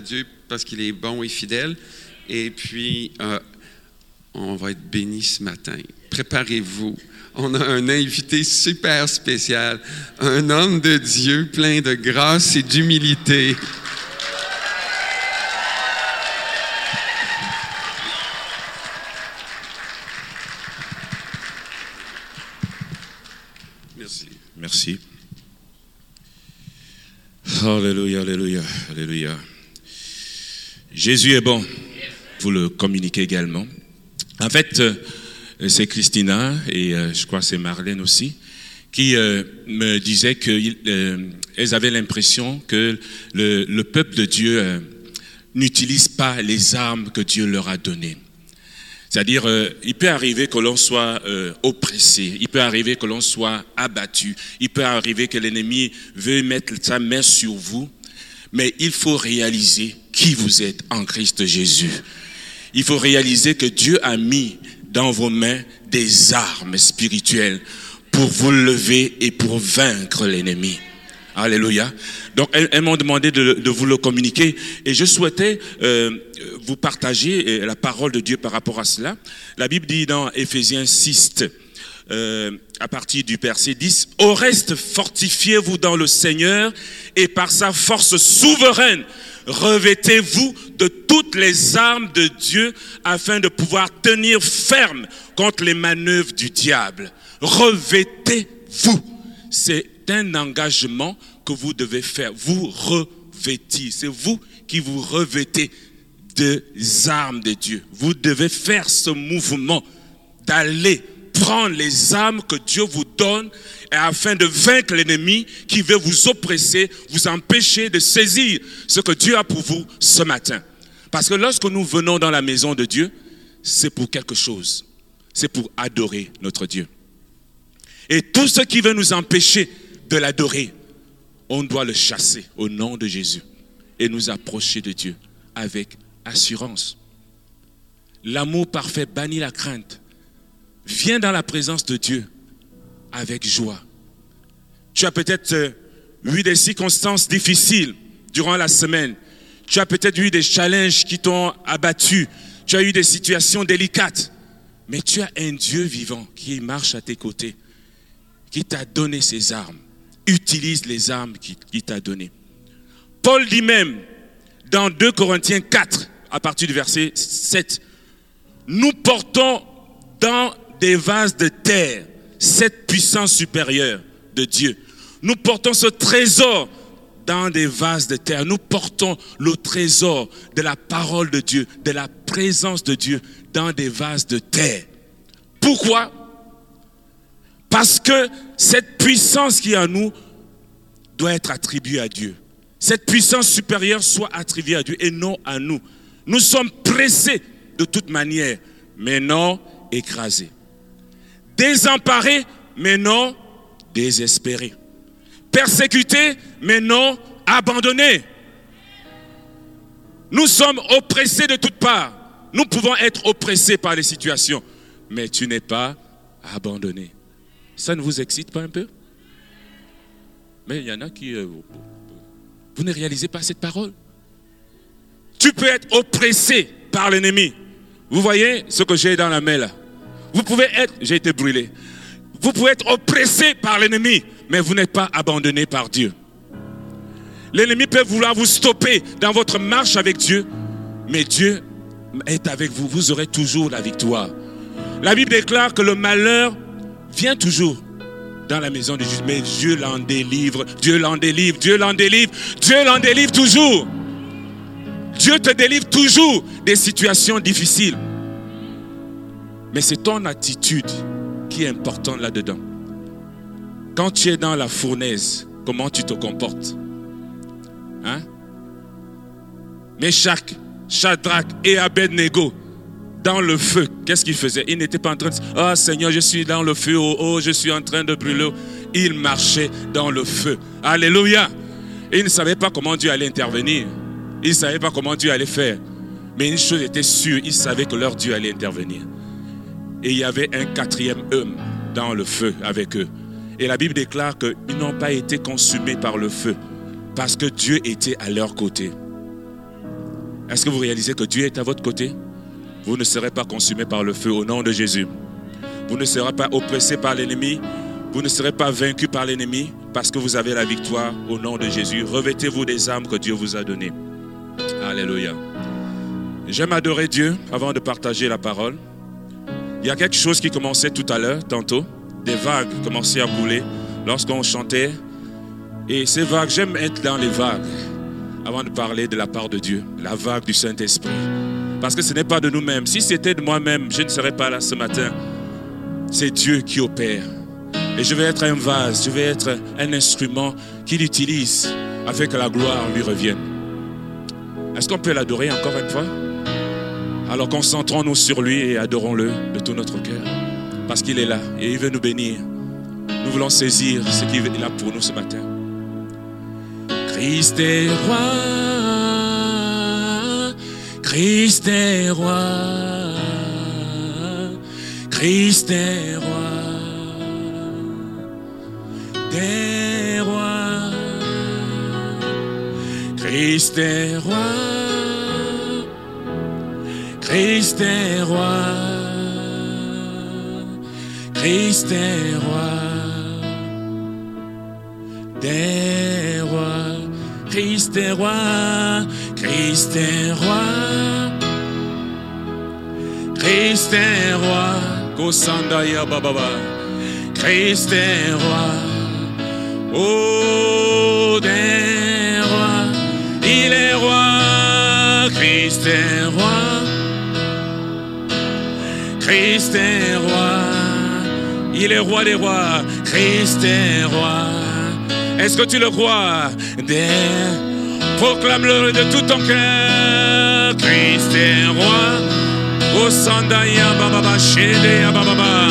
Dieu parce qu'il est bon et fidèle. Et puis, euh, on va être bénis ce matin. Préparez-vous. On a un invité super spécial, un homme de Dieu plein de grâce et d'humilité. Merci. Merci. Alléluia, alléluia, alléluia. Jésus est bon. Vous le communiquez également. En fait, euh, c'est Christina et euh, je crois c'est Marlène aussi qui euh, me disaient qu'elles avaient l'impression que le, le, peuple de Dieu n'utilise pas les armes que Dieu leur a données. C'est-à-dire, il peut arriver que l'on soit oppressé, il peut arriver que l'on soit abattu, il peut arriver que l'ennemi veut mettre sa main sur vous, mais il faut réaliser qui vous êtes en Christ Jésus. Il faut réaliser que Dieu a mis dans vos mains des armes spirituelles pour vous lever et pour vaincre l'ennemi. Alléluia. Donc, elles, m'ont demandé de, vous le communiquer et je souhaitais euh, vous partager euh, la parole de Dieu par rapport à cela. La Bible dit dans Éphésiens 6, euh, à partir du verset 10, Au reste, fortifiez-vous dans le Seigneur et par sa force souveraine, revêtez-vous de toutes les armes de Dieu afin de pouvoir tenir ferme contre les manœuvres du diable. Revêtez-vous. C'est un engagement que vous devez faire. Vous revêtir. C'est vous qui vous revêtez des armes de Dieu. Vous devez faire ce mouvement d'aller prendre les armes que Dieu vous donne afin de vaincre l'ennemi qui veut vous oppresser, vous empêcher de saisir ce que Dieu a pour vous ce matin. Parce que lorsque nous venons dans la maison de Dieu, c'est pour quelque chose. C'est pour adorer notre Dieu. Et tout ce qui veut nous empêcher de l'adorer, on doit le chasser au nom de Jésus et nous approcher de Dieu avec assurance. L'amour parfait bannit la crainte. Viens dans la présence de Dieu avec joie. Tu as peut-être euh, eu des circonstances difficiles durant la semaine. Tu as peut-être eu des challenges qui t'ont abattu. Tu as eu des situations délicates. Mais tu as un Dieu vivant qui marche à tes côtés, qui t'a donné ses armes. Utilise les armes qu'il t'a données. Paul dit même dans 2 Corinthiens 4, à partir du verset 7, nous portons dans des vases de terre cette puissance supérieure de Dieu. Nous portons ce trésor dans des vases de terre. Nous portons le trésor de la parole de Dieu, de la présence de Dieu dans des vases de terre. Pourquoi? Parce que cette puissance qui est en nous doit être attribuée à Dieu. Cette puissance supérieure soit attribuée à Dieu et non à nous. Nous sommes pressés de toute manière, mais non écrasés. Désemparés, mais non désespérés persécutés, mais non abandonnés. Nous sommes oppressés de toutes parts. Nous pouvons être oppressés par les situations, mais tu n'es pas abandonné. Ça ne vous excite pas un peu? Mais il y en a qui... Euh, vous ne réalisez pas cette parole. Tu peux être oppressé par l'ennemi. Vous voyez ce que j'ai dans la main là? Vous pouvez être... J'ai été brûlé. Vous pouvez être oppressé par l'ennemi mais vous n'êtes pas abandonné par Dieu. L'ennemi peut vouloir vous stopper dans votre marche avec Dieu, mais Dieu est avec vous. Vous aurez toujours la victoire. La Bible déclare que le malheur vient toujours dans la maison de Dieu, mais Dieu l'en délivre, Dieu l'en délivre, Dieu l'en délivre, Dieu l'en délivre toujours. Dieu te délivre toujours des situations difficiles. Mais c'est ton attitude qui est importante là-dedans. Quand tu es dans la fournaise, comment tu te comportes? Hein? Meshach, Shadrach et Abednego, dans le feu, qu'est-ce qu'ils faisaient? Ils n'étaient pas en train de dire, oh Seigneur, je suis dans le feu, oh, oh, je suis en train de brûler. Ils marchaient dans le feu. Alléluia. Ils ne savaient pas comment Dieu allait intervenir. Ils ne savaient pas comment Dieu allait faire. Mais une chose était sûre, ils savaient que leur Dieu allait intervenir. Et il y avait un quatrième homme dans le feu avec eux. Et la Bible déclare qu'ils n'ont pas été consumés par le feu parce que Dieu était à leur côté. Est-ce que vous réalisez que Dieu est à votre côté? Vous ne serez pas consumé par le feu au nom de Jésus. Vous ne serez pas oppressé par l'ennemi. Vous ne serez pas vaincu par l'ennemi parce que vous avez la victoire au nom de Jésus. Revêtez-vous des armes que Dieu vous a données. Alléluia. J'aime adorer Dieu avant de partager la parole. Il y a quelque chose qui commençait tout à l'heure, tantôt. Des vagues commençaient à couler lorsqu'on chantait. Et ces vagues, j'aime être dans les vagues avant de parler de la part de Dieu, la vague du Saint-Esprit. Parce que ce n'est pas de nous-mêmes. Si c'était de moi-même, je ne serais pas là ce matin. C'est Dieu qui opère. Et je vais être un vase, je vais être un instrument qu'il utilise afin que la gloire lui revienne. Est-ce qu'on peut l'adorer encore une fois? Alors concentrons-nous sur lui et adorons-le de tout notre cœur. Parce qu'il est là et il veut nous bénir. Nous voulons saisir ce qu'il là pour nous ce matin. Christ est roi, Christ est roi, Christ est roi, des rois, Christ est roi, Christ est roi, Christ est roi, des rois. Christ est roi, Christ est roi, Christ est roi, Kosandaya Bababa, Christ est roi, oh des rois, il est roi, Christ est roi, Christ est roi, il est roi des rois, Christ est roi. Est-ce que tu le crois? Proclame-le de tout ton cœur. Christ est roi. O Sandaya Baba Shede Baba.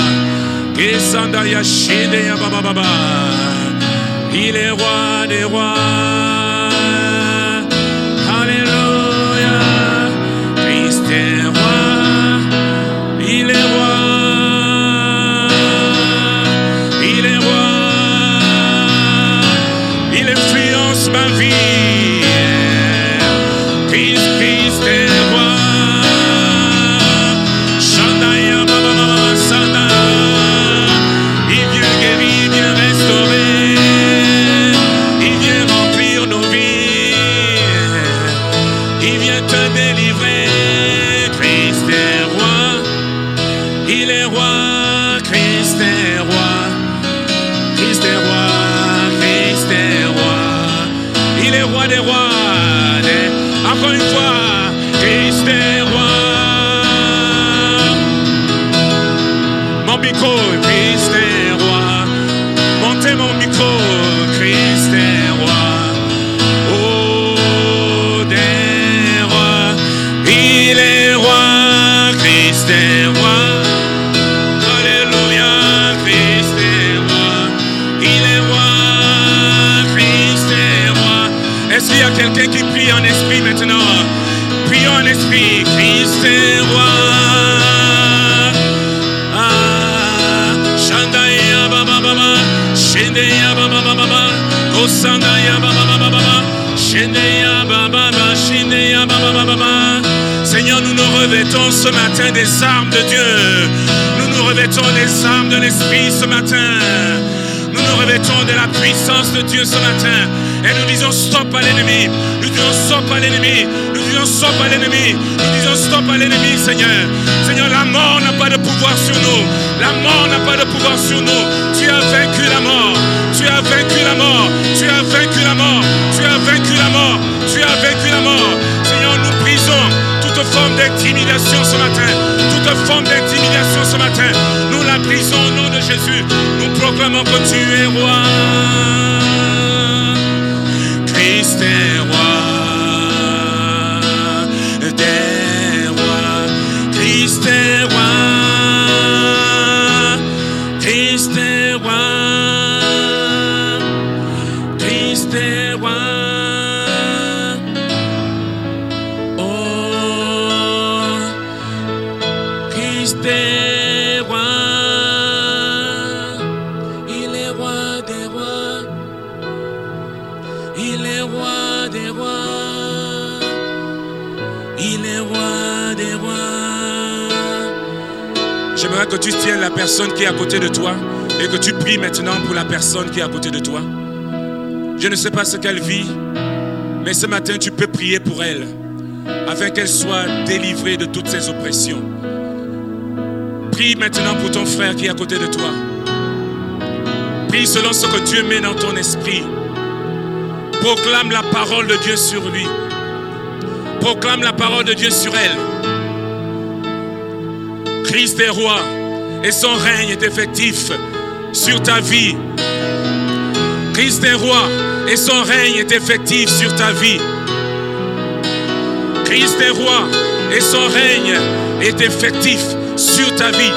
Kesandaya Shede Baba. Il est roi des rois. Ce matin des armes de Dieu. Nous nous revêtons des armes de l'Esprit ce matin. Nous nous revêtons de la puissance de Dieu ce matin. Et nous disons stop à l'ennemi. Nous disons stop à l'ennemi. Nous disons stop à l'ennemi. Nous disons stop à l'ennemi, Seigneur. Seigneur, la mort n'a pas de pouvoir sur nous. La mort n'a pas de pouvoir sur nous. Tu as vaincu la mort. Tu as vaincu la mort. Tu as vaincu la mort. Tu as vaincu la mort. Tu as vaincu la mort. Seigneur, nous brisons toute forme d'intimidation ce matin. Toute forme d'intimidation ce matin. Nous la brisons au nom de Jésus. Nous proclamons que tu es roi. Christ est roi. Que tu tiennes la personne qui est à côté de toi et que tu pries maintenant pour la personne qui est à côté de toi. Je ne sais pas ce qu'elle vit, mais ce matin tu peux prier pour elle afin qu'elle soit délivrée de toutes ses oppressions. Prie maintenant pour ton frère qui est à côté de toi. Prie selon ce que Dieu met dans ton esprit. Proclame la parole de Dieu sur lui. Proclame la parole de Dieu sur elle. Christ est roi et son règne est effectif sur ta vie. Christ est roi et son règne est effectif sur ta vie. Christ est roi et son règne est effectif sur ta vie.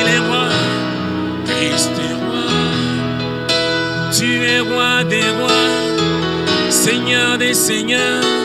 Il est roi, Christ est roi. Tu es roi des rois, Seigneur des seigneurs.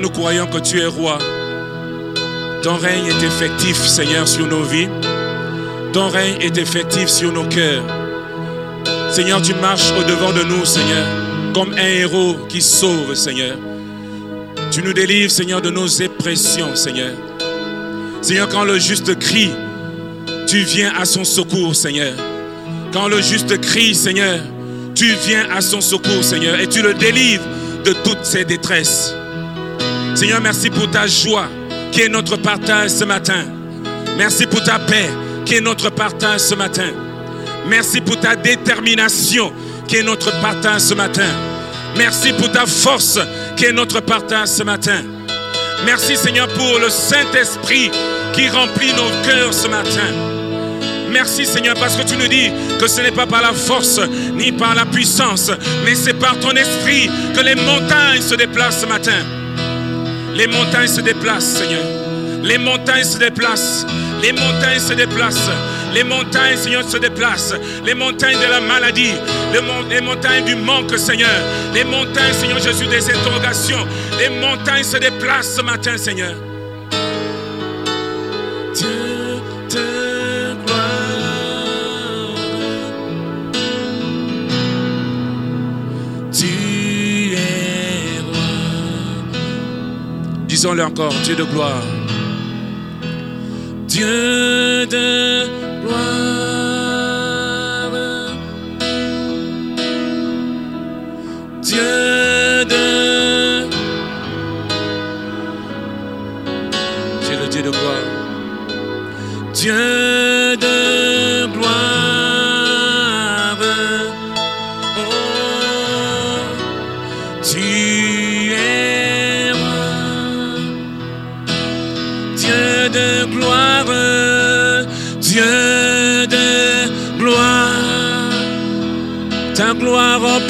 Nous croyons que tu es roi. Ton règne est effectif, Seigneur, sur nos vies. Ton règne est effectif sur nos cœurs. Seigneur, tu marches au-devant de nous, Seigneur, comme un héros qui sauve, Seigneur. Tu nous délivres, Seigneur, de nos oppressions, Seigneur. Seigneur, quand le juste crie, tu viens à son secours, Seigneur. Quand le juste crie, Seigneur, tu viens à son secours, Seigneur, et tu le délivres de toutes ses détresses. Seigneur, merci pour ta joie qui est notre partage ce matin. Merci pour ta paix qui est notre partage ce matin. Merci pour ta détermination qui est notre partage ce matin. Merci pour ta force qui est notre partage ce matin. Merci Seigneur pour le Saint-Esprit qui remplit nos cœurs ce matin. Merci Seigneur parce que tu nous dis que ce n'est pas par la force ni par la puissance, mais c'est par ton esprit que les montagnes se déplacent ce matin. Les montagnes se déplacent, Seigneur. Les montagnes se déplacent. Les montagnes se déplacent. Les montagnes, Seigneur, se déplacent. Les montagnes de la maladie. Les, mon- les montagnes du manque, Seigneur. Les montagnes, Seigneur Jésus, des interrogations. Les montagnes se déplacent ce matin, Seigneur. Disons-le encore, Dieu de gloire. Dieu de gloire. Dieu de... Tu le Dieu de gloire. Dieu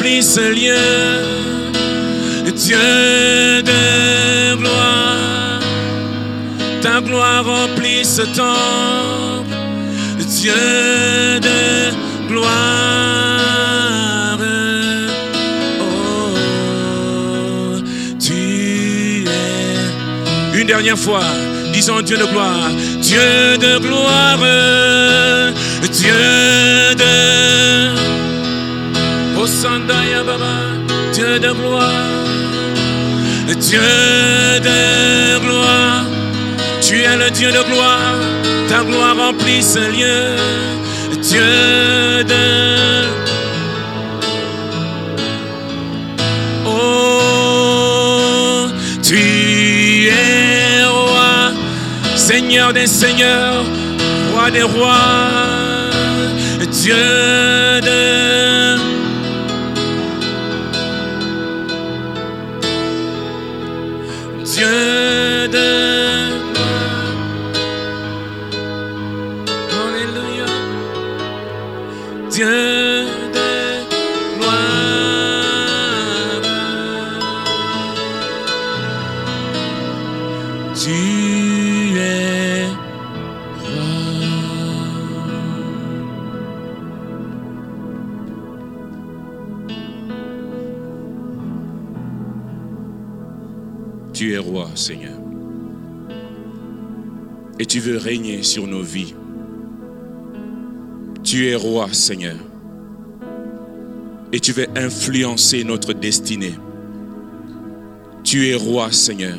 remplit lieu, Dieu de gloire, ta gloire remplit ce temple, Dieu de gloire. Oh, tu es une dernière fois, disons Dieu de gloire, Dieu de gloire, Dieu de Osandaya Baba, Dieu de gloire, Dieu de gloire, tu es le Dieu de gloire, ta gloire remplit ce lieu, Dieu de... Oh, tu es roi, Seigneur des seigneurs, roi des rois, Dieu Seigneur. Et tu veux régner sur nos vies. Tu es roi, Seigneur. Et tu veux influencer notre destinée. Tu es roi, Seigneur.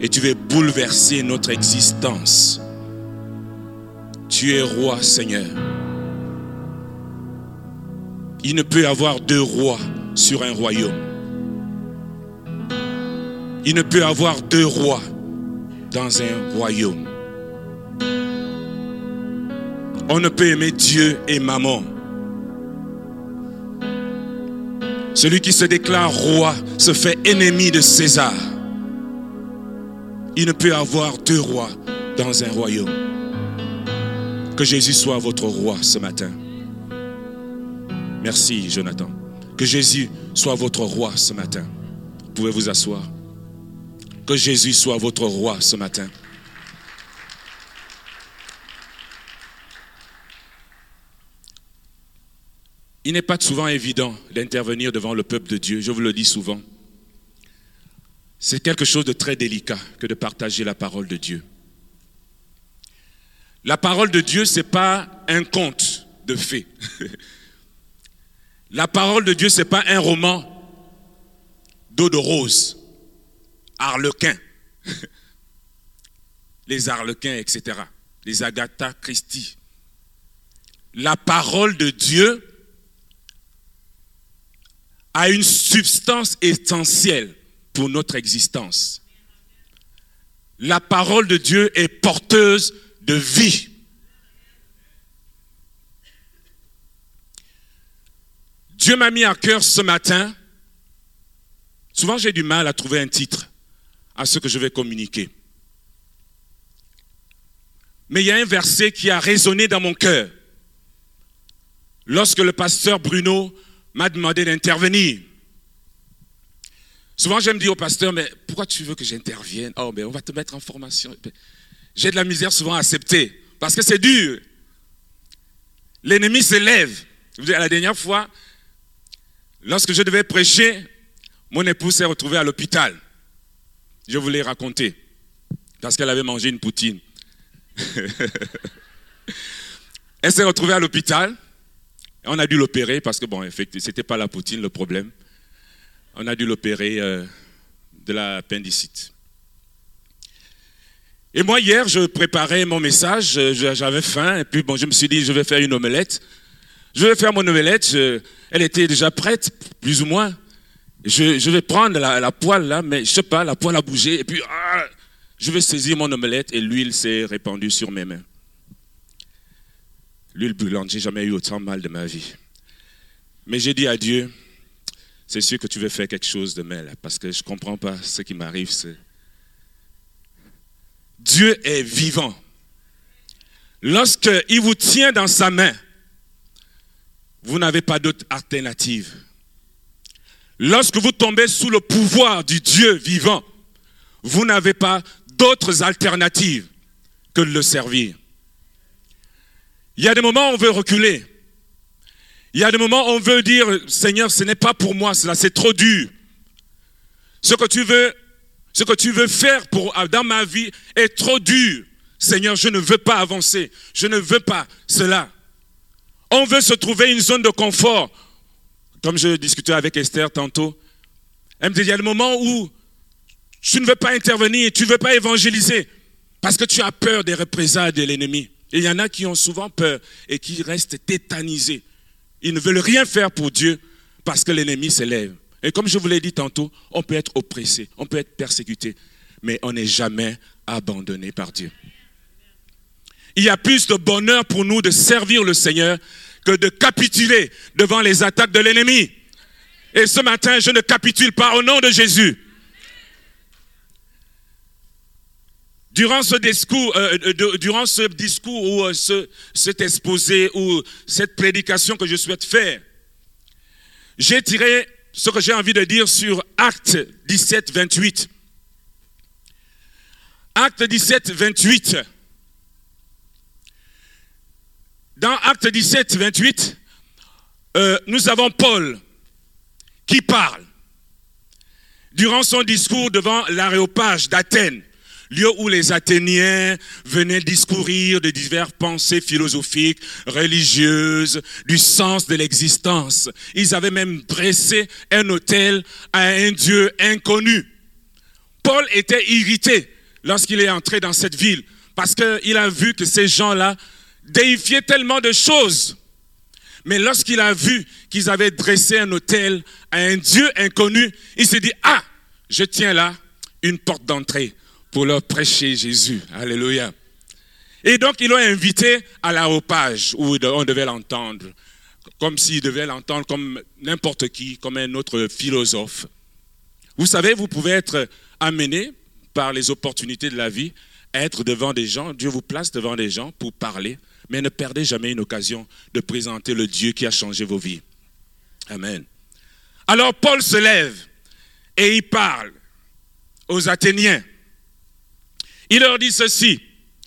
Et tu veux bouleverser notre existence. Tu es roi, Seigneur. Il ne peut y avoir deux rois sur un royaume. Il ne peut avoir deux rois dans un royaume. On ne peut aimer Dieu et maman. Celui qui se déclare roi se fait ennemi de César. Il ne peut avoir deux rois dans un royaume. Que Jésus soit votre roi ce matin. Merci Jonathan. Que Jésus soit votre roi ce matin. Vous pouvez vous asseoir? Que Jésus soit votre roi ce matin. Il n'est pas souvent évident d'intervenir devant le peuple de Dieu, je vous le dis souvent. C'est quelque chose de très délicat que de partager la parole de Dieu. La parole de Dieu, ce n'est pas un conte de fées. La parole de Dieu, ce n'est pas un roman d'eau de rose, harlequin, les harlequins, etc., les Agatha Christie. La parole de Dieu a une substance essentielle pour notre existence. La parole de Dieu est porteuse de vie. Dieu m'a mis à cœur ce matin. Souvent j'ai du mal à trouver un titre à ce que je vais communiquer. Mais il y a un verset qui a résonné dans mon cœur. Lorsque le pasteur Bruno m'a demandé d'intervenir. Souvent, j'aime dire au pasteur, mais pourquoi tu veux que j'intervienne? Oh, mais on va te mettre en formation. J'ai de la misère souvent à accepter, parce que c'est dur. L'ennemi s'élève. La dernière fois, lorsque je devais prêcher, mon épouse s'est retrouvée à l'hôpital. Je voulais raconter, parce qu'elle avait mangé une poutine. Elle s'est retrouvée à l'hôpital. On a dû l'opérer parce que, bon, effectivement, ce n'était pas la poutine le problème. On a dû l'opérer euh, de l'appendicite. Et moi, hier, je préparais mon message, j'avais faim, et puis bon, je me suis dit, je vais faire une omelette. Je vais faire mon omelette, elle était déjà prête, plus ou moins. Je, vais prendre la, poêle là, mais je sais pas, la poêle a bougé, et puis ah, je vais saisir mon omelette, et l'huile s'est répandue sur mes mains. L'huile brûlante, j'ai jamais eu autant mal de ma vie. Mais j'ai dit à Dieu, c'est sûr que tu veux faire quelque chose de mal, parce que je ne comprends pas ce qui m'arrive. Dieu est vivant. Lorsqu'il vous tient dans sa main, vous n'avez pas d'autre alternative. Lorsque vous tombez sous le pouvoir du Dieu vivant, vous n'avez pas d'autres alternatives que de le servir. Il y a des moments où on veut reculer. Il y a des moments où on veut dire, Seigneur, ce n'est pas pour moi cela, c'est trop dur. Ce que tu veux, ce que tu veux faire pour, dans ma vie est trop dur. Seigneur, je ne veux pas avancer. Je ne veux pas cela. On veut se trouver une zone de confort. Comme je discutais avec Esther tantôt. Elle me dit, il y a des moments où tu ne veux pas intervenir, tu ne veux pas évangéliser parce que tu as peur des représailles de l'ennemi. il y en a qui ont souvent peur et qui restent tétanisés. Ils ne veulent rien faire pour Dieu parce que l'ennemi s'élève. Et comme je vous l'ai dit tantôt, on peut être oppressé, on peut être persécuté, mais on n'est jamais abandonné par Dieu. Il y a plus de bonheur pour nous de servir le Seigneur que de capituler devant les attaques de l'ennemi. Et ce matin, je ne capitule pas au nom de Jésus. Durant ce discours, euh, durant ce discours ou euh, ce, cet exposé ou cette prédication que je souhaite faire, j'ai tiré ce que j'ai envie de dire sur Acte 17, 28. Acte 17, 28. Dans Acte 17, 28, nous avons Paul qui parle durant son discours devant l'aréopage d'Athènes, lieu où les Athéniens venaient discourir de diverses pensées philosophiques, religieuses, du sens de l'existence. Ils avaient même dressé un hôtel à un Dieu inconnu. Paul était irrité lorsqu'il est entré dans cette ville parce qu'il a vu que ces gens-là déifiaient tellement de choses. Mais lorsqu'il a vu qu'ils avaient dressé un hôtel à un Dieu inconnu, il s'est dit, ah, je tiens là une porte d'entrée pour leur prêcher Jésus. Alléluia. Et donc, ils l'ont invité à l'aéropage où on devait l'entendre, comme s'il devait l'entendre comme n'importe qui, comme un autre philosophe. Vous savez, vous pouvez être amené par les opportunités de la vie à être devant des gens. Dieu vous place devant des gens pour parler, mais ne perdez jamais une occasion de présenter le Dieu qui a changé vos vies. Amen. Alors Paul se lève et il parle aux Athéniens. Il leur dit ceci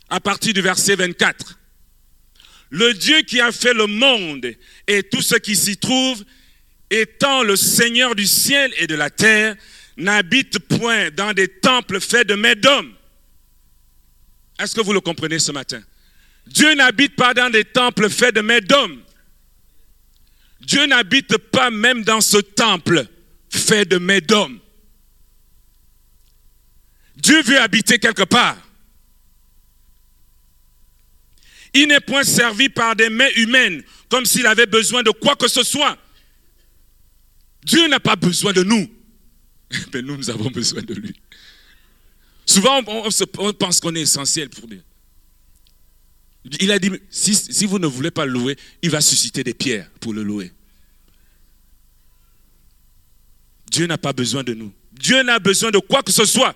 à partir du verset 24. Le Dieu qui a fait le monde et tout ce qui s'y trouve, étant le Seigneur du ciel et de la terre, n'habite point dans des temples faits de mains d'hommes. Est-ce que vous le comprenez ce matin? Dieu n'habite pas dans des temples faits de mains d'hommes. Dieu n'habite pas même dans ce temple fait de mains d'hommes. Dieu veut habiter quelque part. Il n'est point servi par des mains humaines, comme s'il avait besoin de quoi que ce soit. Dieu n'a pas besoin de nous, mais nous, nous avons besoin de lui. Souvent, on, pense qu'on est essentiel pour lui. Il a dit, si, vous ne voulez pas le louer, il va susciter des pierres pour le louer. Dieu n'a pas besoin de nous. Dieu n'a besoin de quoi que ce soit.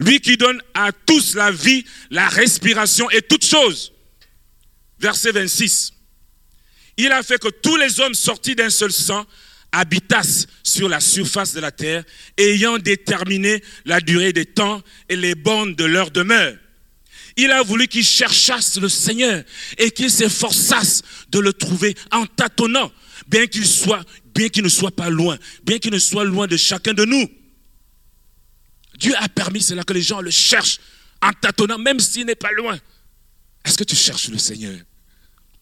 Lui qui donne à tous la vie, la respiration et toutes choses. Verset 26. Il a fait que tous les hommes sortis d'un seul sang habitassent sur la surface de la terre, ayant déterminé la durée des temps et les bornes de leur demeure. Il a voulu qu'ils cherchassent le Seigneur et qu'ils s'efforçassent de le trouver en tâtonnant, bien qu'il soit, bien qu'il ne soit pas loin, bien qu'il ne soit loin de chacun de nous. Dieu a permis cela que les gens le cherchent en tâtonnant, même s'il n'est pas loin. Est-ce que tu cherches le Seigneur?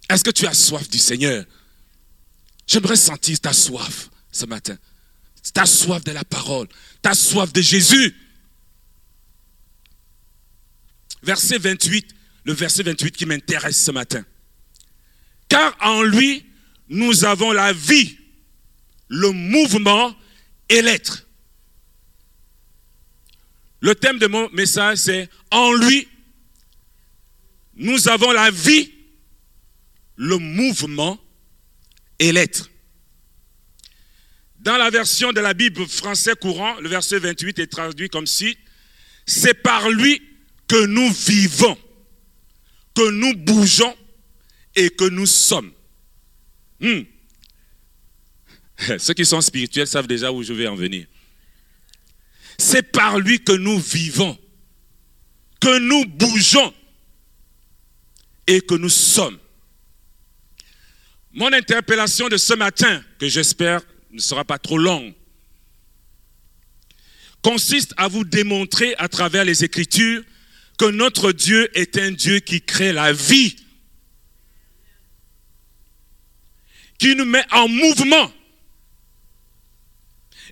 Est-ce que tu as soif du Seigneur? J'aimerais sentir ta soif ce matin. Ta soif de la parole, ta soif de Jésus. Verset 28, le verset 28 qui m'intéresse ce matin. Car en lui, nous avons la vie, le mouvement et l'être. Le thème de mon message, c'est En lui, nous avons la vie, le mouvement et l'être. Dans la version de la Bible français courant, le verset 28 est traduit comme si c'est par lui que nous vivons, que nous bougeons et que nous sommes. Hmm. Ceux qui sont spirituels savent déjà où je vais en venir. C'est par lui que nous vivons, que nous bougeons et que nous sommes. Mon interpellation de ce matin, que j'espère ne sera pas trop longue, consiste à vous démontrer à travers les Écritures que notre Dieu est un Dieu qui crée la vie, qui nous met en mouvement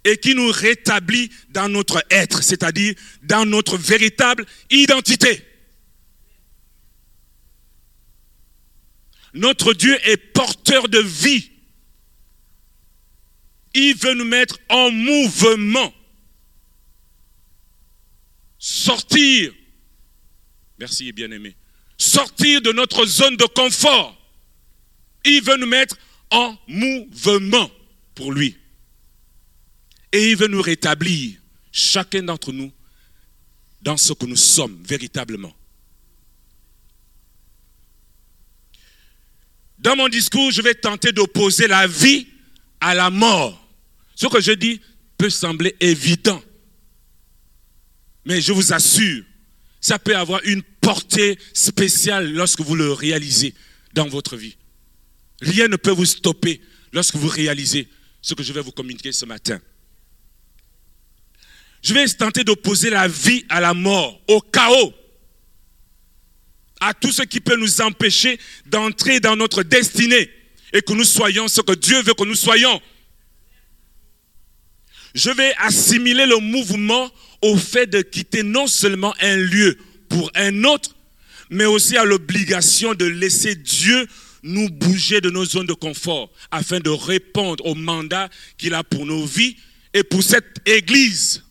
et qui nous rétablit dans notre être, c'est-à-dire dans notre véritable identité. Notre Dieu est porteur de vie. Il veut nous mettre en mouvement. Sortir. Merci, bien-aimé. Sortir de notre zone de confort. Il veut nous mettre en mouvement pour lui. Et il veut nous rétablir, chacun d'entre nous, dans ce que nous sommes véritablement. Dans mon discours, je vais tenter d'opposer la vie à la mort. Ce que je dis peut sembler évident. Mais je vous assure, ça peut avoir une portée spéciale lorsque vous le réalisez dans votre vie. Rien ne peut vous stopper lorsque vous réalisez ce que je vais vous communiquer ce matin. Je vais tenter d'opposer la vie à la mort, au chaos, à tout ce qui peut nous empêcher d'entrer dans notre destinée et que nous soyons ce que Dieu veut que nous soyons. Je vais assimiler le mouvement au fait de quitter non seulement un lieu pour un autre, mais aussi à l'obligation de laisser Dieu nous bouger de nos zones de confort afin de répondre au mandat qu'il a pour nos vies et pour cette Église.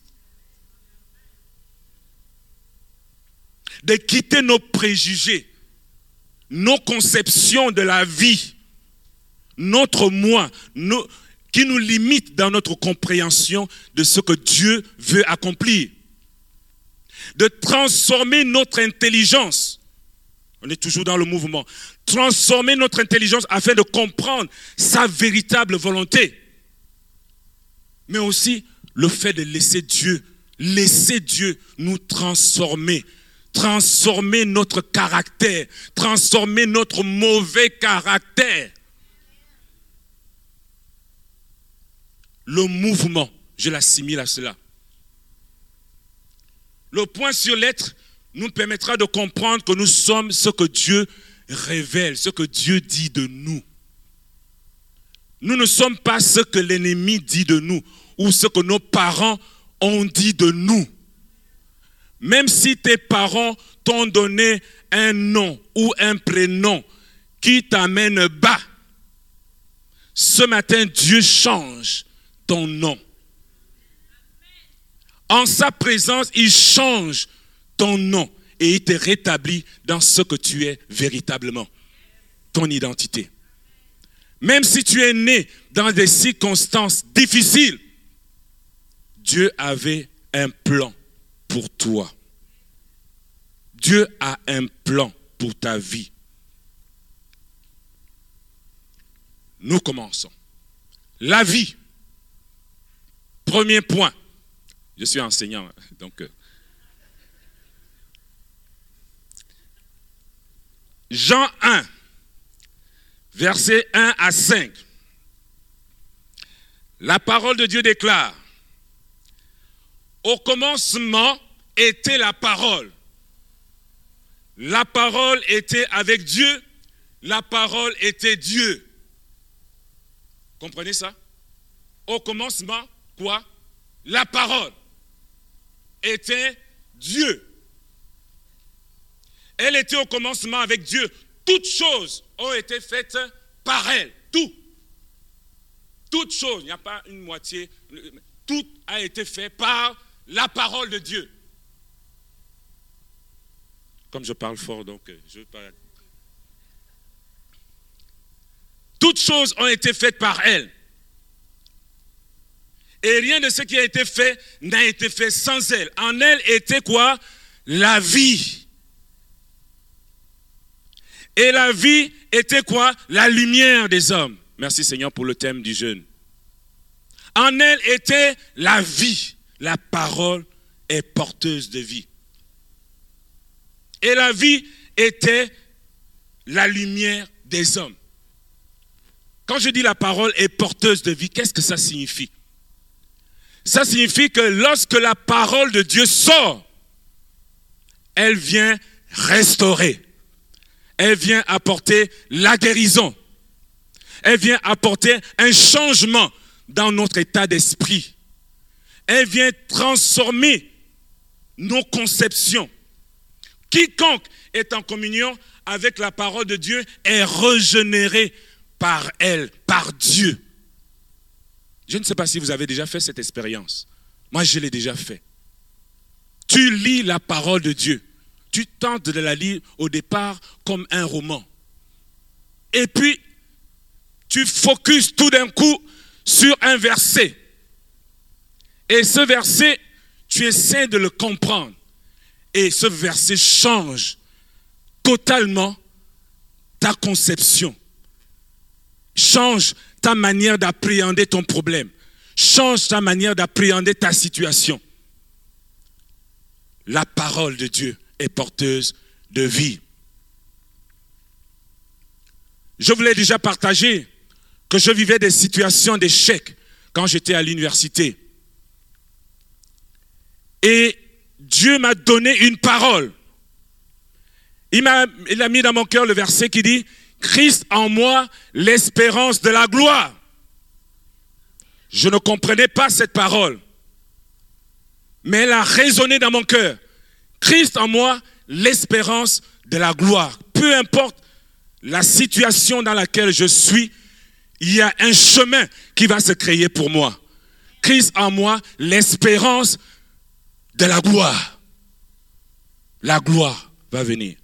De quitter nos préjugés, nos conceptions de la vie, notre moi, qui nous limitent dans notre compréhension de ce que Dieu veut accomplir. De transformer notre intelligence. On est toujours dans le mouvement transformer notre intelligence afin de comprendre sa véritable volonté. Mais aussi le fait de laisser Dieu, laisser Dieu nous transformer, transformer notre caractère, transformer notre mauvais caractère. Le mouvement, je l'assimile à cela. Le point sur l'être nous permettra de comprendre que nous sommes ce que Dieu révèle ce que Dieu dit de nous. Nous ne sommes pas ce que l'ennemi dit de nous ou ce que nos parents ont dit de nous. Même si tes parents t'ont donné un nom ou un prénom qui t'amène bas, ce matin Dieu change ton nom. En sa présence, il change ton nom et il te rétablit dans ce que tu es véritablement, ton identité. Même si tu es né dans des circonstances difficiles, Dieu avait un plan pour toi. Dieu a un plan pour ta vie. Nous commençons. La vie. Premier point. Je suis enseignant, donc euh, Jean 1, versets 1 à 5. La parole de Dieu déclare, au commencement était la parole. La parole était avec Dieu, la parole était Dieu. Comprenez ça? Au commencement, La parole était Dieu. Elle était au commencement avec Dieu. Toutes choses ont été faites par elle. Tout. Toutes choses. Il n'y a pas une moitié. Tout a été fait par la parole de Dieu. Comme je parle fort, donc euh, je parle. Toutes choses ont été faites par elle. Et rien de ce qui a été fait n'a été fait sans elle. En elle était quoi? La vie. Et la vie était quoi? La lumière des hommes. Merci Seigneur pour le thème du jeûne. En elle était la vie. La parole est porteuse de vie. Et la vie était la lumière des hommes. Quand je dis la parole est porteuse de vie, qu'est-ce que ça signifie? Ça signifie que lorsque la parole de Dieu sort, elle vient restaurer elle vient apporter la guérison. Elle vient apporter un changement dans notre état d'esprit. Elle vient transformer nos conceptions. Quiconque est en communion avec la parole de Dieu est régénéré par elle, par Dieu. Je ne sais pas si vous avez déjà fait cette expérience. Moi, je l'ai déjà fait. Tu lis la parole de Dieu. Tu tentes de la lire au départ comme un roman. Et puis, tu focuses tout d'un coup sur un verset. Et ce verset, tu essaies de le comprendre. Et ce verset change totalement ta conception. Change ta manière d'appréhender ton problème. Change ta manière d'appréhender ta situation. La parole de Dieu est porteuse de vie. Je vous l'ai déjà partagé que je vivais des situations d'échec quand j'étais à l'université. Et Dieu m'a donné une parole. Il a, il a mis dans mon cœur le verset qui dit, Christ en moi, l'espérance de la gloire. Je ne comprenais pas cette parole, mais elle a résonné dans mon cœur. Christ en moi, l'espérance de la gloire. Peu importe la situation dans laquelle je suis, il y a un chemin qui va se créer pour moi. Christ en moi, l'espérance de la gloire. La gloire va venir.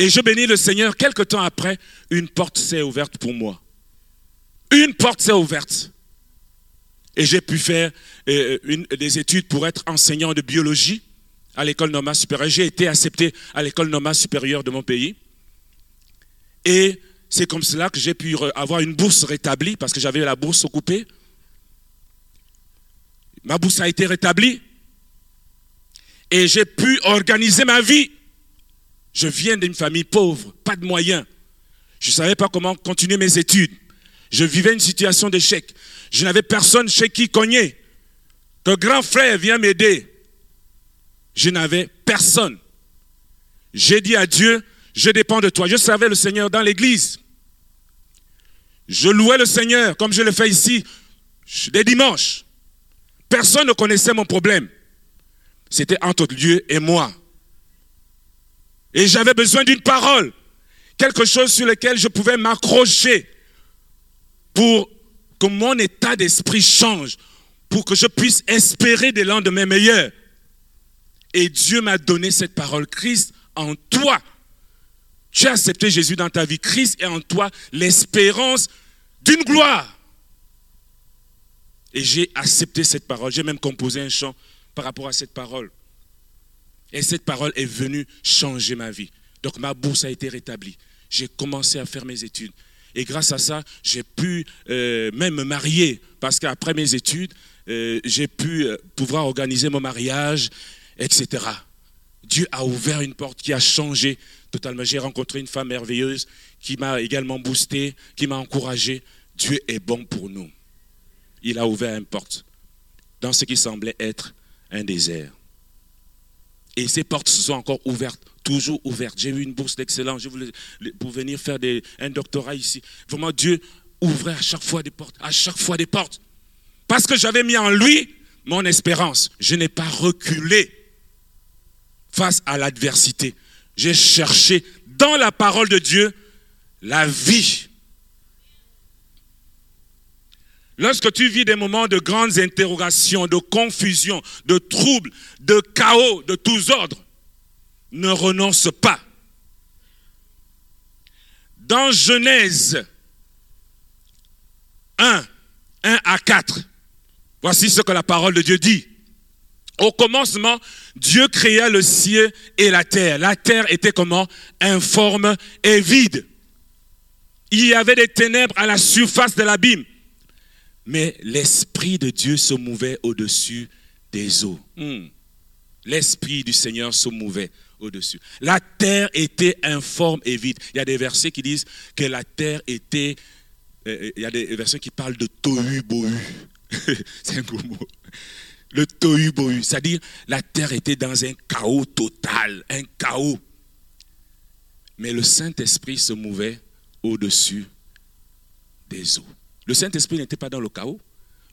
Et je bénis le Seigneur, quelque temps après, une porte s'est ouverte pour moi. Une porte s'est ouverte. Et j'ai pu faire euh, des études pour être enseignant de biologie à l'école normale supérieure. J'ai été accepté à l'école normale supérieure de mon pays. Et c'est comme cela que j'ai pu avoir une bourse rétablie parce que j'avais la bourse coupée. Ma bourse a été rétablie. Et j'ai pu organiser ma vie. Je viens d'une famille pauvre, pas de moyens. Je ne savais pas comment continuer mes études. Je vivais une situation d'échec. Je n'avais personne chez qui cogner. Que grand frère vient m'aider. Je n'avais personne. J'ai dit à Dieu, je dépends de toi. Je servais le Seigneur dans l'église. Je louais le Seigneur comme je le fais ici des dimanches. Personne ne connaissait mon problème. C'était entre Dieu et moi. Et j'avais besoin d'une parole, quelque chose sur lequel je pouvais m'accrocher pour que mon état d'esprit change, pour que je puisse espérer des lendemains meilleurs. Et Dieu m'a donné cette parole, Christ en toi. Tu as accepté Jésus dans ta vie. Christ est en toi l'espérance d'une gloire. Et j'ai accepté cette parole. J'ai même composé un chant par rapport à cette parole. Et cette parole est venue changer ma vie. Donc ma bourse a été rétablie. J'ai commencé à faire mes études. Et grâce à ça, j'ai pu euh, même me marier. Parce qu'après mes études, euh, j'ai pu euh, pouvoir organiser mon mariage, etc. Dieu a ouvert une porte qui a changé totalement. J'ai rencontré une femme merveilleuse qui m'a également boosté, qui m'a encouragé. Dieu est bon pour nous. Il a ouvert une porte dans ce qui semblait être un désert. Et ces portes se sont encore ouvertes, toujours ouvertes. J'ai eu une bourse d'excellence pour venir faire un doctorat ici. Vraiment, Dieu ouvrait à chaque fois des portes, à chaque fois des portes. Parce que j'avais mis en lui mon espérance. Je n'ai pas reculé face à l'adversité. J'ai cherché dans la parole de Dieu la vie. Lorsque tu vis des moments de grandes interrogations, de confusion, de troubles, de chaos de tous ordres, ne renonce pas. Dans Genèse 1, 1 à 4, voici ce que la parole de Dieu dit. Au commencement, Dieu créa le ciel et la terre. La terre était comment? Informe et vide. Il y avait des ténèbres à la surface de l'abîme mais l'Esprit de Dieu se mouvait au-dessus des eaux. Hmm. L'Esprit du Seigneur se mouvait au-dessus. La terre était informe et vide. Il y a des versets qui disent que la terre était... Euh, euh, il y a des versets qui parlent de tohu bohu. C'est un gros mot. Le tohu bohu, c'est-à-dire la terre était dans un chaos total, un chaos. Mais le Saint-Esprit se mouvait au-dessus des eaux. Le Saint-Esprit n'était pas dans le chaos,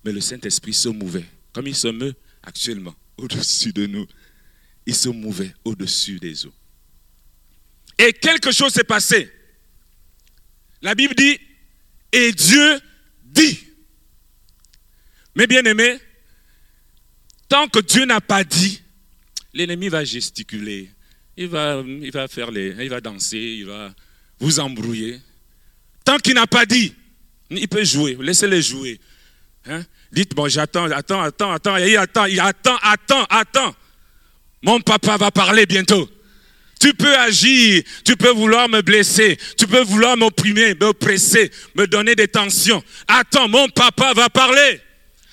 mais le Saint-Esprit se mouvait, comme il se meut actuellement au-dessus de nous. Il se mouvait au-dessus des eaux. Et quelque chose s'est passé. La Bible dit, et Dieu dit. Mais bien aimé, tant que Dieu n'a pas dit, l'ennemi va gesticuler, il va, il va faire les, il va danser, il va vous embrouiller. Tant qu'il n'a pas dit, il peut jouer, laissez-les jouer. Hein? Dites, bon, j'attends, attends, attends, attends, il attend, il attend, attends, attends. Mon papa va parler bientôt. Tu peux agir, tu peux vouloir me blesser, tu peux vouloir m'opprimer, m'oppresser, me donner des tensions. Attends, mon papa va parler.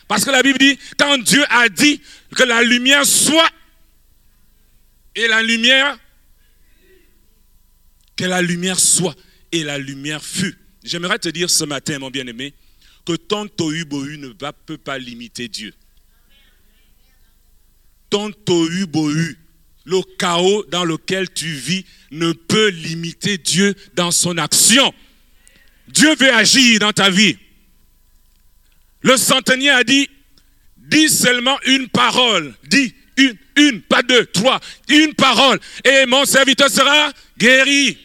Parce que la Bible dit, quand Dieu a dit que la lumière soit, et la lumière, que la lumière soit, et la lumière fut. J'aimerais te dire ce matin, mon bien-aimé, que ton tohu-bohu ne va, peut pas limiter Dieu. Ton tohu-bohu, le chaos dans lequel tu vis, ne peut limiter Dieu dans son action. Dieu veut agir dans ta vie. Le centenier a dit, dis seulement une parole. Dis une, une, pas deux, trois, une parole. Et mon serviteur sera guéri.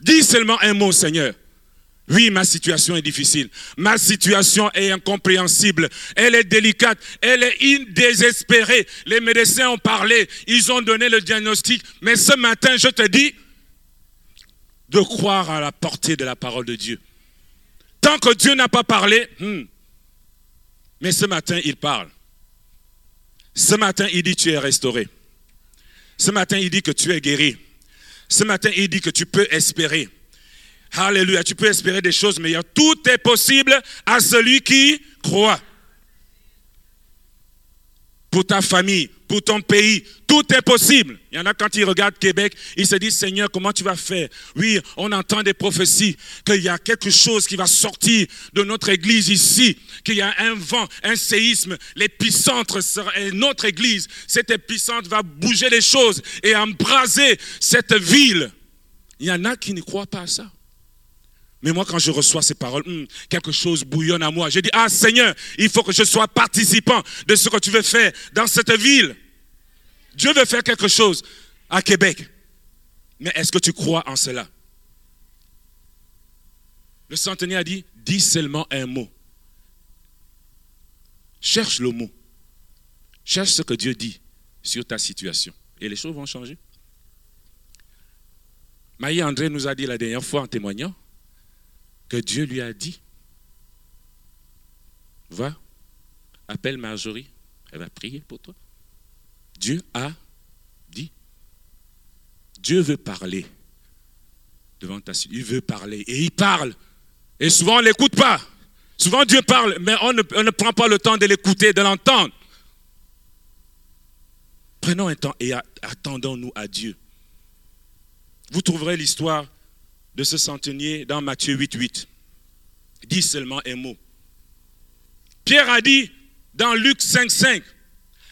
Dis seulement un mot, Seigneur. Oui, ma situation est difficile. Ma situation est incompréhensible. Elle est délicate. Elle est désespérée. Les médecins ont parlé. Ils ont donné le diagnostic. Mais ce matin, je te dis de croire à la portée de la parole de Dieu. Tant que Dieu n'a pas parlé, hmm, mais ce matin, il parle. Ce matin, il dit tu es restauré. Ce matin, il dit que tu es guéri. Ce matin, il dit que tu peux espérer. Alléluia, tu peux espérer des choses meilleures. Tout est possible à celui qui croit. Pour ta famille, pour ton pays, tout est possible. Il y en a quand ils regardent Québec, ils se disent Seigneur, comment tu vas faire? Oui, on entend des prophéties qu'il y a quelque chose qui va sortir de notre église ici, qu'il y a un vent, un séisme, l'épicentre notre église. Cet épicentre va bouger les choses et embraser cette ville. Il y en a qui ne croient pas à ça. Mais moi, quand je reçois ces paroles, hmm, quelque chose bouillonne à moi. Je dis, ah Seigneur, il faut que je sois participant de ce que tu veux faire dans cette ville. Dieu veut faire quelque chose à Québec. Mais est-ce que tu crois en cela? Le centenier a dit, dis seulement un mot. Cherche le mot. Cherche ce que Dieu dit sur ta situation. Et les choses vont changer. Maïa André nous a dit la dernière fois en témoignant, que Dieu lui a dit, va, appelle Marjorie, elle va prier pour toi. Dieu a dit. Dieu veut parler devant ta Il veut parler et il parle. Et souvent on ne l'écoute pas. Souvent Dieu parle, mais on ne, on ne prend pas le temps de l'écouter, de l'entendre. Prenons un temps et attendons-nous à Dieu. Vous trouverez l'histoire de ce centenier dans Matthieu 8, 8. Dis seulement un mot. Pierre a dit dans Luc 5, 5,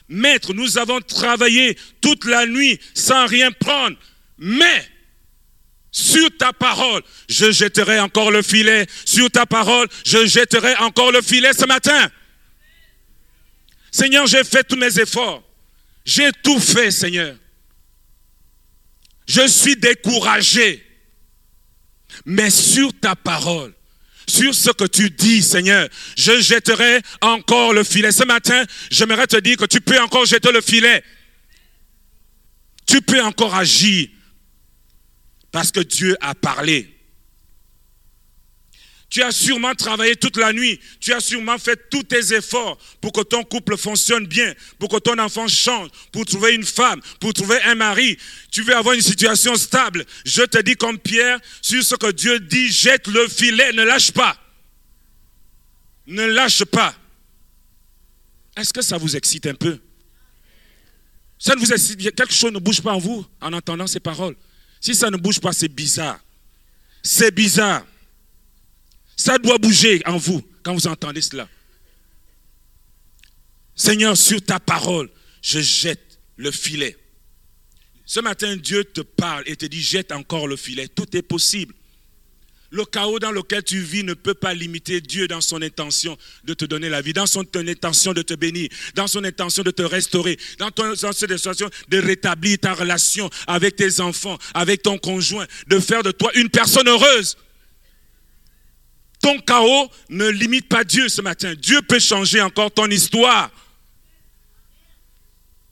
Maître, nous avons travaillé toute la nuit sans rien prendre, mais sur ta parole, je jetterai encore le filet. Sur ta parole, je jetterai encore le filet ce matin. Seigneur, j'ai fait tous mes efforts. J'ai tout fait, Seigneur. Je suis découragé mais sur ta parole, sur ce que tu dis, Seigneur, je jetterai encore le filet. Ce matin, j'aimerais te dire que tu peux encore jeter le filet. Tu peux encore agir parce que Dieu a parlé. Tu as sûrement travaillé toute la nuit. Tu as sûrement fait tous tes efforts pour que ton couple fonctionne bien, pour que ton enfant change, pour trouver une femme, pour trouver un mari. Tu veux avoir une situation stable. Je te dis comme Pierre, sur ce que Dieu dit, jette le filet, ne lâche pas. Ne lâche pas. Est-ce que ça vous excite un peu? Ça ne vous excite Quelque chose ne bouge pas en vous? En entendant ces paroles. Si ça ne bouge pas, c'est bizarre. C'est bizarre. Ça doit bouger en vous quand vous entendez cela. Seigneur, sur ta parole, je jette le filet. Ce matin, Dieu te parle et te dit, jette encore le filet. Tout est possible. le chaos dans lequel tu vis ne peut pas limiter Dieu dans son intention de te donner la vie, dans son intention de te bénir, dans son intention de te restaurer, dans, ton, cette intention de rétablir ta relation avec tes enfants, avec ton conjoint, de faire de toi une personne heureuse. Ton chaos ne limite pas Dieu ce matin. Dieu peut changer encore ton histoire.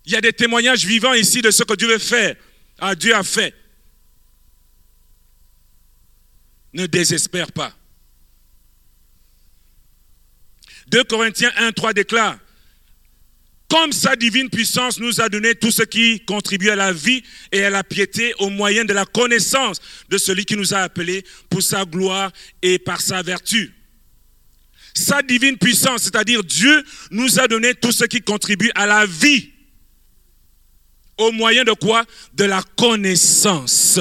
Il y a des témoignages vivants ici de ce que Dieu veut faire. Ah, Dieu a fait. Ne désespère pas. 2 Corinthiens 1, 3 déclare, comme sa divine puissance nous a donné tout ce qui contribue à la vie et à la piété au moyen de la connaissance de celui qui nous a appelés pour sa gloire et par sa vertu. Sa divine puissance, c'est-à-dire Dieu nous a donné tout ce qui contribue à la vie. Au moyen de quoi? De la connaissance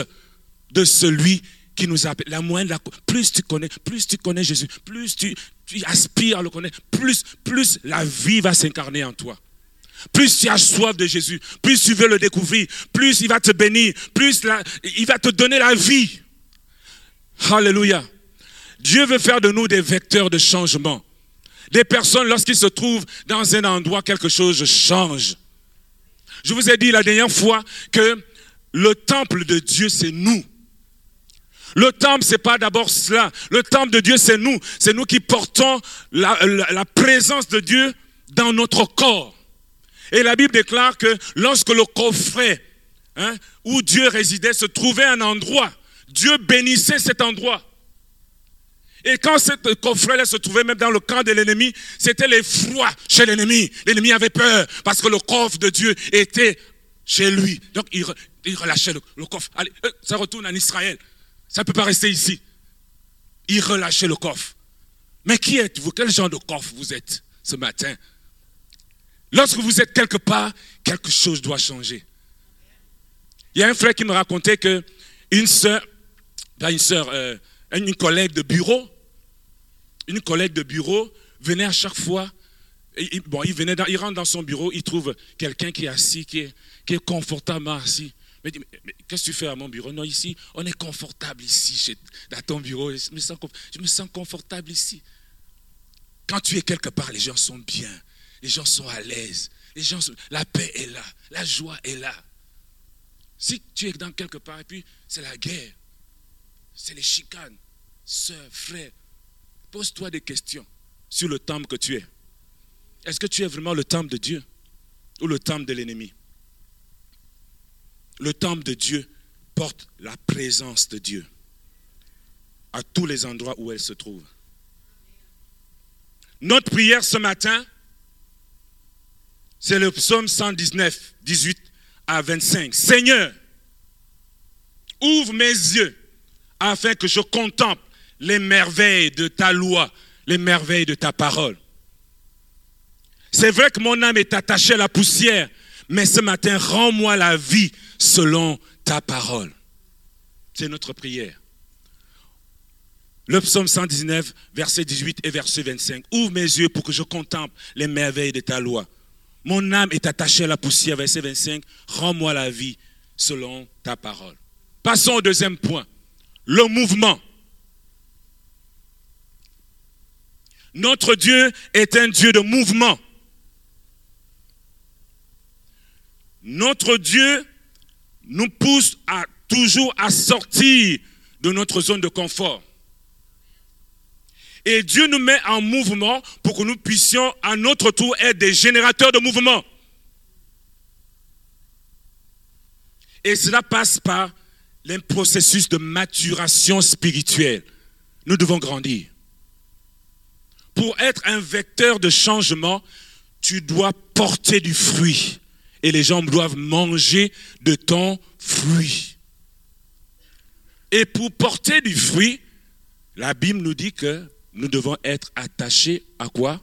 de celui qui nous appelle. La la, plus tu connais, plus tu connais Jésus, plus tu, tu aspires à le connaître, plus, plus la vie va s'incarner en toi. Plus tu as soif de Jésus, plus tu veux le découvrir, plus il va te bénir, plus il va te donner la vie. Alléluia. Dieu veut faire de nous des vecteurs de changement. Des personnes, lorsqu'ils se trouvent dans un endroit, quelque chose change. Je vous ai dit la dernière fois que le temple de Dieu, c'est nous. Le temple, c'est pas d'abord cela. Le temple de Dieu, c'est nous. C'est nous qui portons la, présence de Dieu dans notre corps. Et la Bible déclare que lorsque le coffret hein, où Dieu résidait se trouvait un endroit, Dieu bénissait cet endroit. Et quand ce coffret-là se trouvait même dans le camp de l'ennemi, c'était l'effroi chez l'ennemi. L'ennemi avait peur parce que le coffre de Dieu était chez lui. Donc il, relâchait le, coffre. Allez, euh, ça retourne en Israël. Ça ne peut pas rester ici. Il relâchait le coffre. Mais qui êtes-vous? Quel genre de coffre vous êtes ce matin? Lorsque vous êtes quelque part, quelque chose doit changer. Il y a un frère qui me racontait que une soeur, une soeur, euh, une collègue de bureau, une collègue de bureau venait à chaque fois, bon, il, venait il rentre dans son bureau, il trouve quelqu'un qui est assis, qui est, qui confortablement assis. Mais, dit, mais, qu'est-ce que tu fais à mon bureau? Non, ici, on est confortable ici, chez, dans ton bureau. Je me sens confortable ici. Quand tu es quelque part, les gens sont bien, les gens sont à l'aise, la paix est là, la joie est là. Si tu es dans quelque part et puis c'est la guerre, c'est les chicanes, sœurs, frères, Pose-toi des questions sur le temple que tu es. Est-ce que tu es vraiment le temple de Dieu ou le temple de l'ennemi? Le temple de Dieu porte la présence de Dieu à tous les endroits où elle se trouve. Notre prière ce matin, c'est le psaume 119, 18 à 25. Seigneur, ouvre mes yeux afin que je contemple les merveilles de ta loi, les merveilles de ta parole. C'est vrai que mon âme est attachée à la poussière, mais ce matin, rends-moi la vie selon ta parole. C'est notre prière. Le psaume 119, verset 18 et verset 25. Ouvre mes yeux pour que je contemple les merveilles de ta loi. Mon âme est attachée à la poussière, verset 25. Rends-moi la vie selon ta parole. Passons au deuxième point. Le mouvement. Notre Dieu est un Dieu de mouvement. Notre Dieu nous pousse à toujours à sortir de notre zone de confort. Et Dieu nous met en mouvement pour que nous puissions à notre tour être des générateurs de mouvement. Et cela passe par un processus de maturation spirituelle. Nous devons grandir pour être un vecteur de changement, tu dois porter du fruit. Et les gens doivent manger de ton fruit. Et pour porter du fruit, la Bible nous dit que nous devons être attachés à quoi?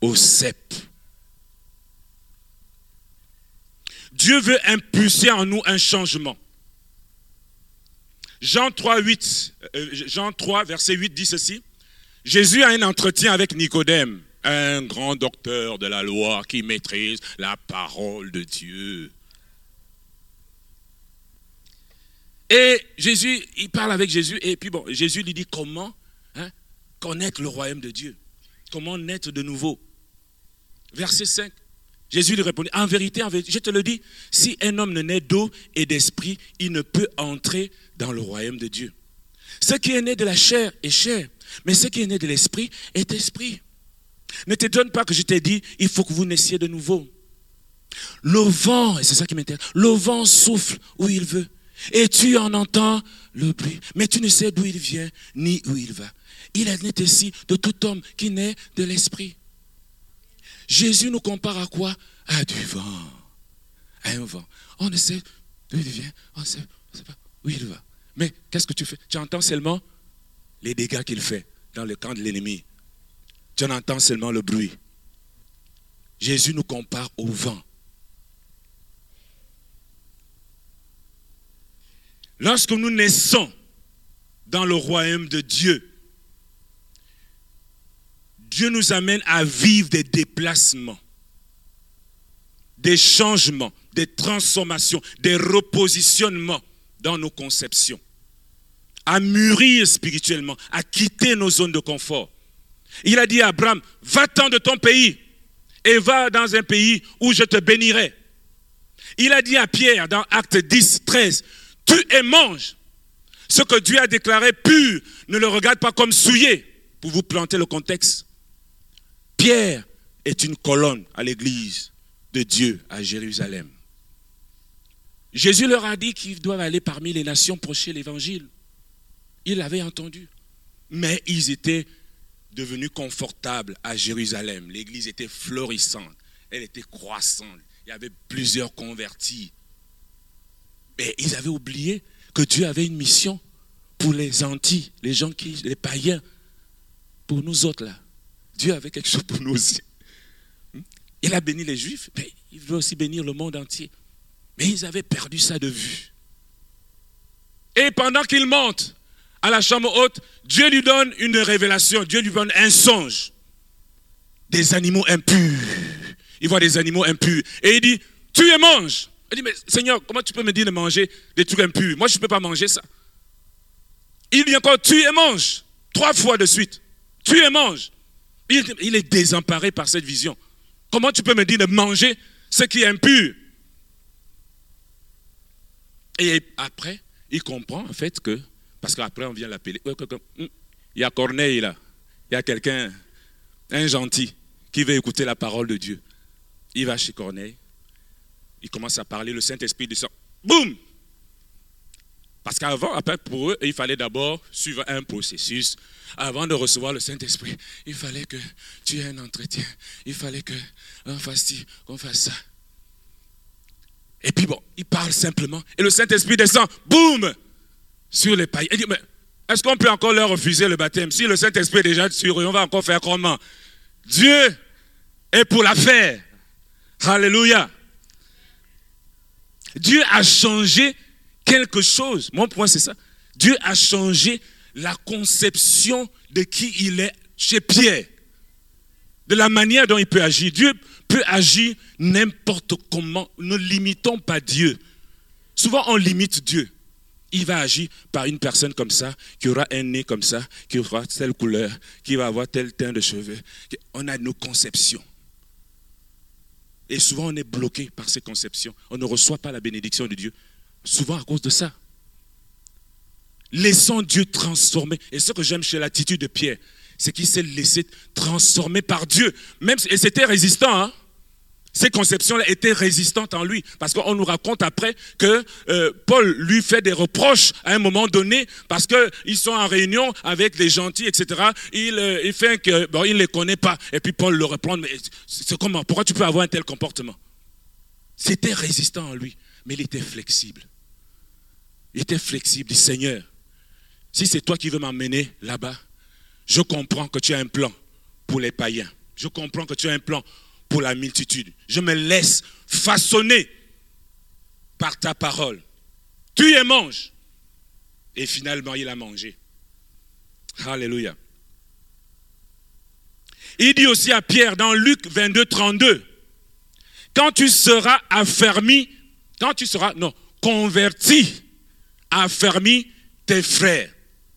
Au cep. Dieu veut impulser en nous un changement. Jean 3, 8, euh, Jean 3, verset 8 dit ceci. Jésus a un entretien avec Nicodème, un grand docteur de la loi qui maîtrise la parole de Dieu. Et Jésus, il parle avec Jésus, et puis bon, Jésus lui dit comment? Connaître le royaume de Dieu, comment naître de nouveau. Verset 5. Jésus lui répondit, en vérité, je te le dis, si un homme ne naît d'eau et d'esprit, il ne peut entrer dans le royaume de Dieu. Ce qui est né de la chair est chair, mais ce qui est né de l'esprit est esprit. Ne te donne pas que je t'ai dit, il faut que vous naissiez de nouveau. Le vent, et c'est ça qui m'intéresse, le vent souffle où il veut. Et tu en entends le bruit, mais tu ne sais d'où il vient ni où il va. Il est ici de tout homme qui naît de l'esprit. Jésus nous compare à quoi? À du vent. À un vent. On ne sait d'où il vient, on ne sait, sait pas où il va. Mais qu'est-ce que tu fais? Tu entends seulement les dégâts qu'il fait dans le camp de l'ennemi. Tu en entends seulement le bruit. Jésus nous compare au vent. Lorsque nous naissons dans le royaume de Dieu, Dieu nous amène à vivre des déplacements, des changements, des transformations, des repositionnements dans nos conceptions, à mûrir spirituellement, à quitter nos zones de confort. Il a dit à Abraham, va-t'en de ton pays et va dans un pays où je te bénirai. Il a dit à Pierre dans Acte 10, 13, tu et mange. Ce que Dieu a déclaré pur, ne le regarde pas comme souillé, pour vous planter le contexte. Pierre est une colonne à l'église de Dieu à Jérusalem. Jésus leur a dit qu'ils doivent aller parmi les nations prêcher l'évangile. Ils l'avaient entendu. Mais ils étaient devenus confortables à Jérusalem. L'église était florissante, elle était croissante. Il y avait plusieurs convertis. Mais ils avaient oublié que Dieu avait une mission pour les Antilles, les gens qui, les païens, pour nous autres là. Dieu avait quelque chose pour nous aussi. Il a béni les Juifs, mais il veut aussi bénir le monde entier. Mais ils avaient perdu ça de vue. Et pendant qu'ils montent à la chambre haute, Dieu lui donne une révélation, Dieu lui donne un songe. Des animaux impurs. Il voit des animaux impurs. Et il dit, tu et mange. Il dit, mais Seigneur, comment tu peux me dire de manger des trucs impurs? Moi, je ne peux pas manger ça. Il dit encore, tu et mange. Trois fois de suite. Tu et mange. Il, est désemparé par cette vision. Comment tu peux me dire de manger ce qui est impur? Et après, il comprend en fait que, parce qu'après on vient l'appeler, il y a Corneille là, il y a quelqu'un, un gentil, qui veut écouter la parole de Dieu. Il va chez Corneille, il commence à parler, le Saint-Esprit descend, boum Parce qu'avant, après, pour eux, il fallait d'abord suivre un processus avant de recevoir le Saint-Esprit, il fallait que tu aies un entretien. Il fallait que on fasse ci, qu'on fasse ça. Et puis bon, il parle simplement. Et le Saint-Esprit descend, boum, sur les païens. Il dit, mais est-ce qu'on peut encore leur refuser le baptême? Si le Saint-Esprit est déjà sur eux, on va encore faire comment? Dieu est pour l'affaire. Alléluia. Dieu a changé quelque chose. Mon point, c'est ça. Dieu a changé la conception de qui il est chez Pierre, de la manière dont il peut agir. Dieu peut agir n'importe comment. Ne limitons pas Dieu. Souvent, on limite Dieu. Il va agir par une personne comme ça, qui aura un nez comme ça, qui aura telle couleur, qui va avoir tel teint de cheveux. On a nos conceptions. Et souvent, on est bloqué par ces conceptions. On ne reçoit pas la bénédiction de Dieu. Souvent à cause de ça. Laissons Dieu transformer. Et ce que j'aime chez l'attitude de Pierre, c'est qu'il s'est laissé transformer par Dieu. Même, et c'était résistant. Hein? Ces conceptions-là étaient résistantes en lui. Parce qu'on nous raconte après que euh, Paul lui fait des reproches à un moment donné parce qu'ils sont en réunion avec des gentils, etc. Il, euh, il fait que, bon, il ne les connaît pas. Et puis Paul le reprend, mais c'est comment? Pourquoi tu peux avoir un tel comportement? C'était résistant en lui, mais il était flexible. Il était flexible. Dit, Seigneur, si c'est toi qui veux m'emmener là-bas, je comprends que tu as un plan pour les païens. Je comprends que tu as un plan pour la multitude. Je me laisse façonner par ta parole. Tu et mange. Et finalement, il a mangé. Alléluia. Il dit aussi à Pierre dans Luc 22, 32, quand tu seras affermi, quand tu seras, non, converti affermis tes frères.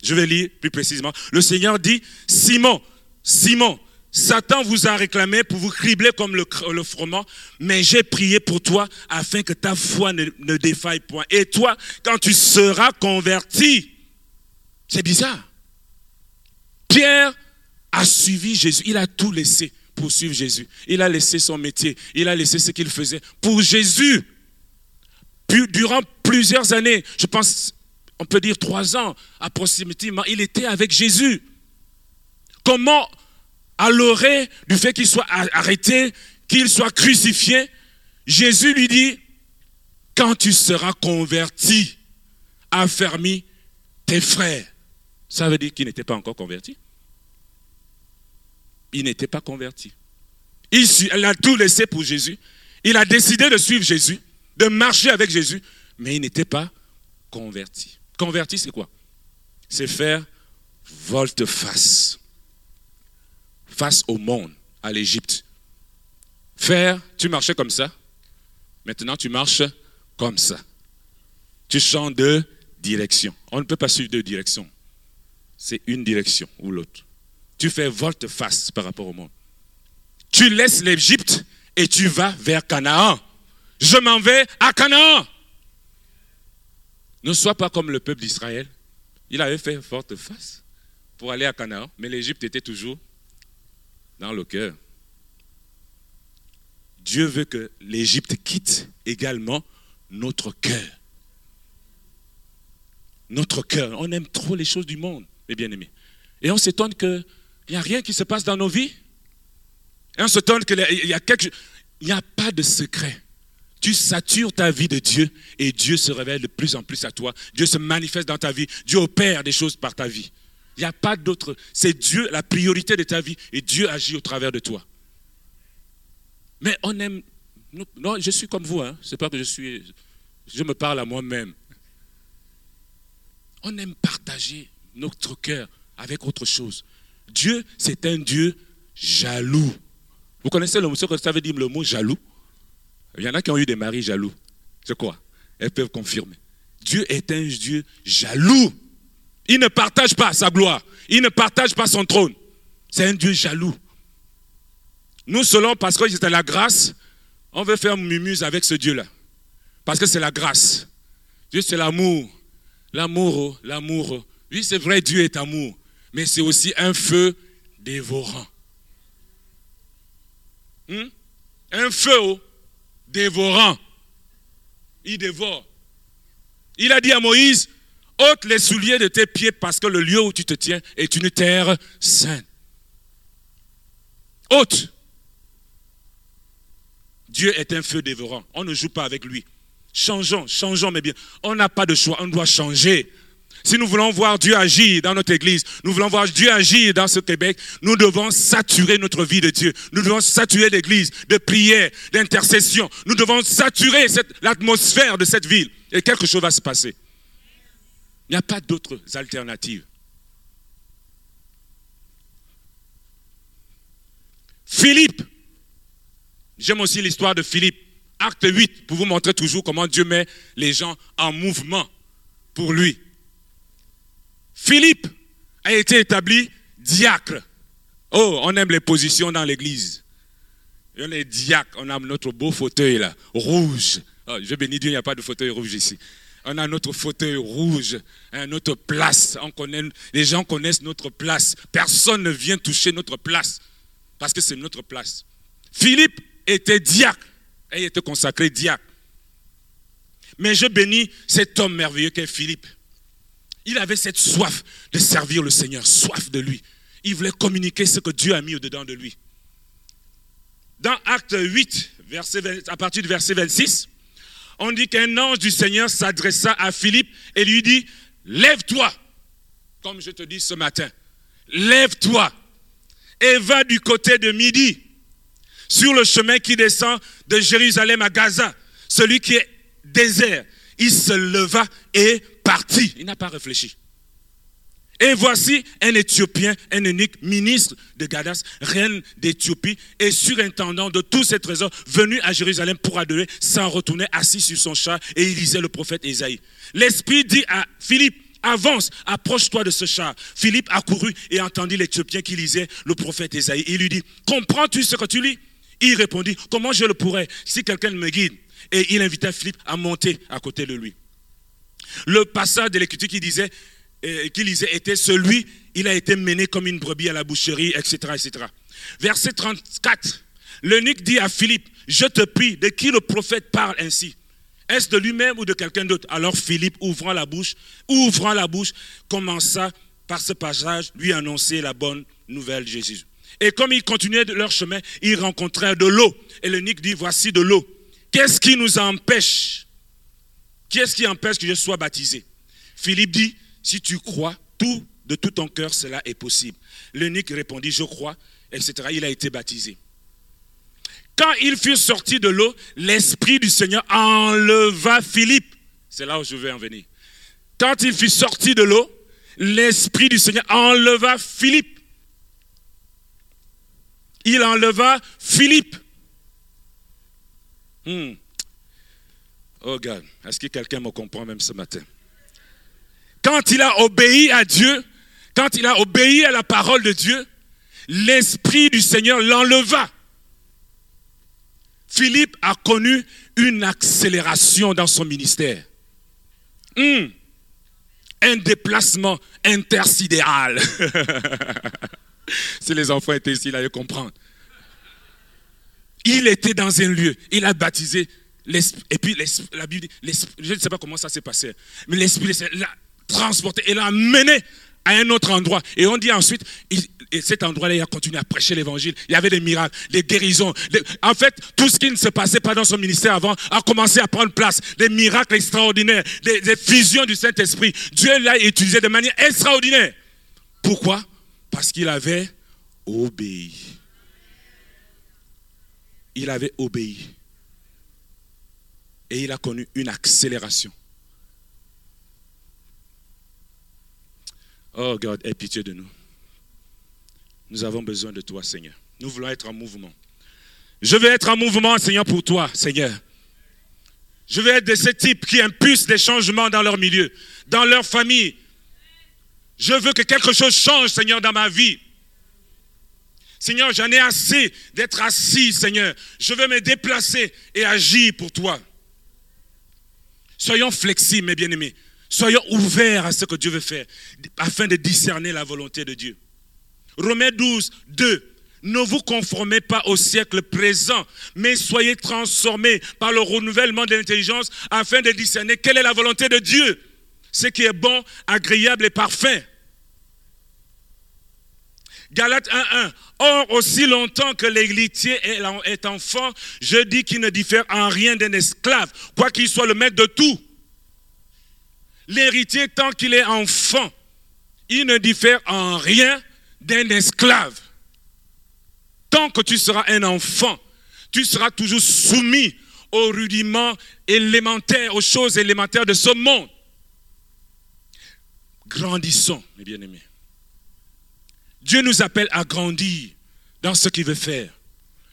Je vais lire plus précisément. Le Seigneur dit, Simon, Simon, Satan vous a réclamé pour vous cribler comme le, le froment, mais j'ai prié pour toi afin que ta foi ne, ne défaille point. Et toi, quand tu seras converti, c'est bizarre. Pierre a suivi Jésus. Il a tout laissé pour suivre Jésus. Il a laissé son métier. Il a laissé ce qu'il faisait pour Jésus. Durant plusieurs années, je pense, on peut dire trois ans approximativement, il était avec Jésus. Comment, à l'orée du fait qu'il soit arrêté, qu'il soit crucifié, Jésus lui dit, quand tu seras converti, affermis tes frères. Ça veut dire qu'il n'était pas encore converti il n'était pas converti. Il, a tout laissé pour Jésus. Il a décidé de suivre Jésus, de marcher avec Jésus, mais il n'était pas converti. Converti, c'est quoi? C'est faire volte-face. Face au monde, à l'Égypte. Faire, tu marchais comme ça. Maintenant, tu marches comme ça. Tu changes de direction. On ne peut pas suivre deux directions. C'est une direction ou l'autre tu fais volte-face par rapport au monde. Tu laisses l'Égypte et tu vas vers Canaan. Je m'en vais à Canaan. Ne sois pas comme le peuple d'Israël. Il avait fait volte-face pour aller à Canaan, mais l'Égypte était toujours dans le cœur. Dieu veut que l'Égypte quitte également notre cœur. Notre cœur. On aime trop les choses du monde, mes bien-aimés. Et on s'étonne que il n'y a rien qui se passe dans nos vies. Et on s'étonne qu'il y a n'y a pas de secret. Tu satures ta vie de Dieu et Dieu se révèle de plus en plus à toi. Dieu se manifeste dans ta vie. Dieu opère des choses par ta vie. Il n'y a pas d'autre. C'est Dieu la priorité de ta vie et Dieu agit au travers de toi. Mais on aime. Non, je suis comme vous. Hein. C'est pas que je suis. Je me parle à moi-même. On aime partager notre cœur avec autre chose. Dieu, c'est un Dieu jaloux. Vous connaissez le, que ça veut dire le mot jaloux? Il y en a qui ont eu des maris jaloux. C'est quoi? Elles peuvent confirmer. Dieu est un Dieu jaloux. Il ne partage pas sa gloire. Il ne partage pas son trône. C'est un Dieu jaloux. Nous, selon, parce que c'était la grâce, on veut faire mumuse avec ce Dieu-là. Parce que c'est la grâce. Dieu, c'est l'amour. L'amour, oh, l'amour. Oh. Oui, c'est vrai, Dieu est amour mais c'est aussi un feu dévorant. Hmm? Un feu oh, dévorant. Il dévore. Il a dit à Moïse, ôte les souliers de tes pieds parce que le lieu où tu te tiens est une terre sainte. Ôte. Dieu est un feu dévorant. On ne joue pas avec lui. Changeons, changeons, mais bien. On n'a pas de choix, on doit changer. Si nous voulons voir Dieu agir dans notre église, nous voulons voir Dieu agir dans ce Québec, nous devons saturer notre vie de Dieu. Nous devons saturer l'église de prière, d'intercession. Nous devons saturer l'atmosphère de cette ville. Et quelque chose va se passer. Il n'y a pas d'autres alternatives. Philippe. J'aime aussi l'histoire de Philippe. Acte 8, pour vous montrer toujours comment Dieu met les gens en mouvement pour lui. Philippe a été établi diacre. Oh, on aime les positions dans l'église. On est diacre, on a notre beau fauteuil là, rouge. Oh, je bénis Dieu, il n'y a pas de fauteuil rouge ici. On a notre fauteuil rouge, hein, notre place. On connaît, les gens connaissent notre place. Personne ne vient toucher notre place parce que c'est notre place. Philippe était diacre et il était consacré diacre. Mais je bénis cet homme merveilleux qu'est Philippe. Il avait cette soif de servir le Seigneur, soif de lui. Il voulait communiquer ce que Dieu a mis au-dedans de lui. Dans Acte 8, à partir du verset 26, on dit qu'un ange du Seigneur s'adressa à Philippe et lui dit, lève-toi, comme je te dis ce matin, lève-toi et va du côté de midi, sur le chemin qui descend de Jérusalem à Gaza, celui qui est désert. Il se leva et Il n'a pas réfléchi. Et voici un Éthiopien, un unique ministre de Gadas, reine d'Éthiopie et surintendant de tous ses trésors, venu à Jérusalem pour adorer, s'en retourner assis sur son chat et il lisait le prophète Ésaïe. L'Esprit dit à Philippe, avance, approche-toi de ce chat. Philippe accourut et entendit l'Éthiopien qui lisait le prophète Ésaïe. Il lui dit, comprends-tu ce que tu lis? Il répondit, comment je le pourrais si quelqu'un me guide? Et il invita Philippe à monter à côté de lui. Le passage de l'Écriture qui disait, euh, qui lisait était celui, il a été mené comme une brebis à la boucherie, etc. etc. Verset 34, l'eunuque dit à Philippe, je te prie, de qui le prophète parle ainsi? Est-ce de lui-même ou de quelqu'un d'autre? Alors Philippe, ouvrant la bouche, ouvrant la bouche, commença par ce passage lui annoncer la bonne nouvelle de Jésus. Et comme ils continuaient leur chemin, ils rencontrèrent de l'eau. Et l'eunuque dit, voici de l'eau. Qu'est-ce qui nous empêche? Qu'est-ce qui empêche que je sois baptisé? Philippe dit, si tu crois, tout, de tout ton cœur, cela est possible. L'eunuque répondit, je crois, etc. Il a été baptisé. Quand il fut sorti de l'eau, l'Esprit du Seigneur enleva Philippe. C'est là où je vais en venir. Quand il fut sorti de l'eau, l'Esprit du Seigneur enleva Philippe. Il enleva Philippe. Hmm. Oh God, est-ce que quelqu'un me comprend même ce matin? Quand il a obéi à Dieu, quand il a obéi à la parole de Dieu, l'Esprit du Seigneur l'enleva. Philippe a connu une accélération dans son ministère. Hmm. Un déplacement intersidéral. si les enfants étaient ici, ils allaient comprendre. Il était dans un lieu, il a baptisé et puis la Bible je ne sais pas comment ça s'est passé, mais l'Esprit l'a transporté et l'a mené à un autre endroit. Et on dit ensuite, et cet endroit-là, il a continué à prêcher l'évangile. Il y avait des miracles, des guérisons. en fait, tout ce qui ne se passait pas dans son ministère avant a commencé à prendre place. Des miracles extraordinaires, des, des fusions du Saint-Esprit. Dieu l'a utilisé de manière extraordinaire. Pourquoi? Parce qu'il avait obéi. Il avait obéi. Et il a connu une accélération. Oh God, aie pitié de nous. Nous avons besoin de toi, Seigneur. Nous voulons être en mouvement. Je veux être en mouvement, Seigneur, pour toi, Seigneur. Je veux être de ce type qui impulse des changements dans leur milieu, dans leur famille. Je veux que quelque chose change, Seigneur, dans ma vie. Seigneur, j'en ai assez d'être assis, Seigneur. Je veux me déplacer et agir pour toi. Soyons flexibles, mes bien-aimés. Soyons ouverts à ce que Dieu veut faire, afin de discerner la volonté de Dieu. Romains 12, 2. Ne vous conformez pas au siècle présent, mais soyez transformés par le renouvellement de l'intelligence afin de discerner quelle est la volonté de Dieu, ce qui est bon, agréable et parfait. Galates 1.1. Or, aussi longtemps que l'héritier est enfant, je dis qu'il ne diffère en rien d'un esclave, quoi qu'il soit le maître de tout. L'héritier, tant qu'il est enfant, il ne diffère en rien d'un esclave. Tant que tu seras un enfant, tu seras toujours soumis aux rudiments élémentaires, aux choses élémentaires de ce monde. Grandissons, mes bien-aimés. Dieu nous appelle à grandir dans ce qu'il veut faire.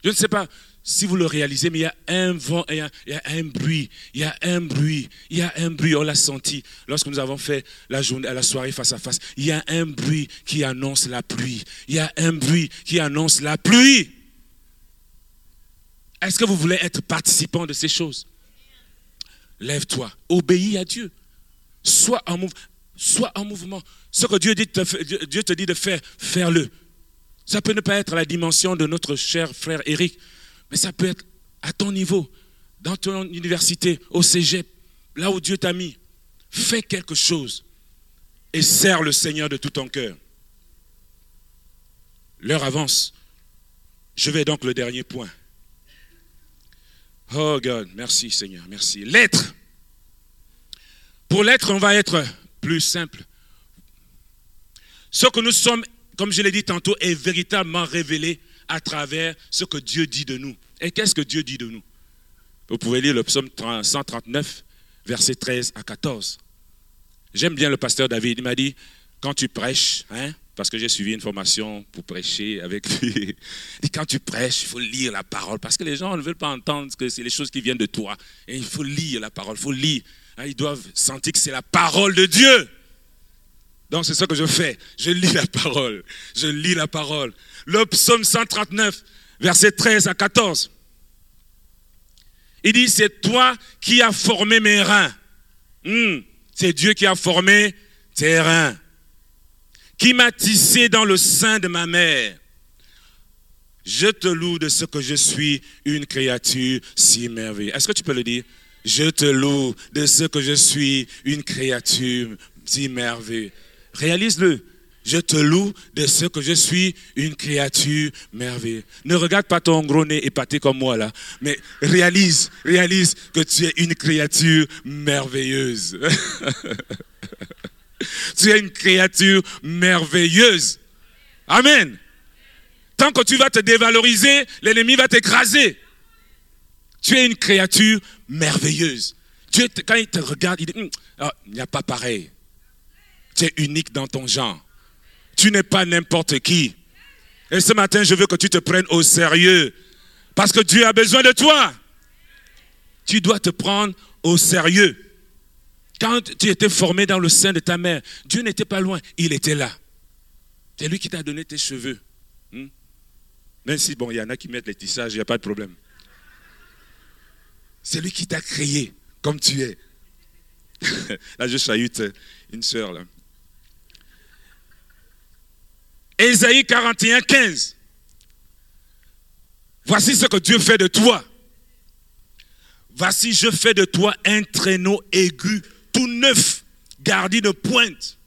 Je ne sais pas si vous le réalisez, mais il y a un vent, il y a, un bruit, il y a un bruit, il y a un bruit, on l'a senti lorsque nous avons fait la journée, la soirée face à face. Il y a un bruit qui annonce la pluie. Il y a un bruit qui annonce la pluie. Est-ce que vous voulez être participant de ces choses? Lève-toi, obéis à Dieu. Sois en, sois en mouvement. Ce que Dieu, dit Dieu te dit de faire, faire-le. Ça peut ne pas être la dimension de notre cher frère Eric, mais ça peut être à ton niveau, dans ton université, au cégep, là où Dieu t'a mis. Fais quelque chose et sers le Seigneur de tout ton cœur. L'heure avance. Je vais donc le dernier point. Oh God, merci Seigneur, merci. L'être. Pour l'être, on va être plus simple. Ce que nous sommes, comme je l'ai dit tantôt, est véritablement révélé à travers ce que Dieu dit de nous. Et qu'est-ce que Dieu dit de nous? Vous pouvez lire le psaume 139, versets 13 à 14. J'aime bien le pasteur David. Il m'a dit, quand tu prêches, hein, parce que j'ai suivi une formation pour prêcher avec lui. Et quand tu prêches, il faut lire la parole, parce que les gens ne veulent pas entendre que c'est les choses qui viennent de toi. Et il faut lire la parole, il faut lire. Hein, ils doivent sentir que c'est la parole de Dieu. Donc c'est ce que je fais. Je lis la parole. Je lis la parole. Le psaume 139, verset 13 à 14. Il dit, c'est toi qui as formé mes reins. Hmm, c'est Dieu qui a formé tes reins qui m'a tissé dans le sein de ma mère. Je te loue de ce que je suis une créature si merveilleuse. Est-ce que tu peux le dire? Je te loue de ce que je suis une créature si merveilleuse. Réalise-le. Je te loue de ce que je suis une créature merveilleuse. Ne regarde pas ton gros nez épaté comme moi là, mais réalise, réalise que tu es une créature merveilleuse. Tu es une créature merveilleuse. Amen. Tant que tu vas te dévaloriser, l'ennemi va t'écraser. Tu es une créature merveilleuse. Dieu, quand il te regarde, il dit, hum, ah, il n'y a pas pareil. Tu es unique dans ton genre. Tu n'es pas n'importe qui. Et ce matin, je veux que tu te prennes au sérieux. Parce que Dieu a besoin de toi. Tu dois te prendre au sérieux. Quand tu étais formé dans le sein de ta mère, Dieu n'était pas loin, il était là. C'est lui qui t'a donné tes cheveux. Hmm? Même si, bon, il y en a qui mettent les tissages, il n'y a pas de problème. C'est lui qui t'a créé comme tu es. là, je chahute une sœur, là. Ésaïe 41, 15. Voici ce que Dieu fait de toi. Voici, je fais de toi un traîneau aigu tout neuf, gardé de pointe.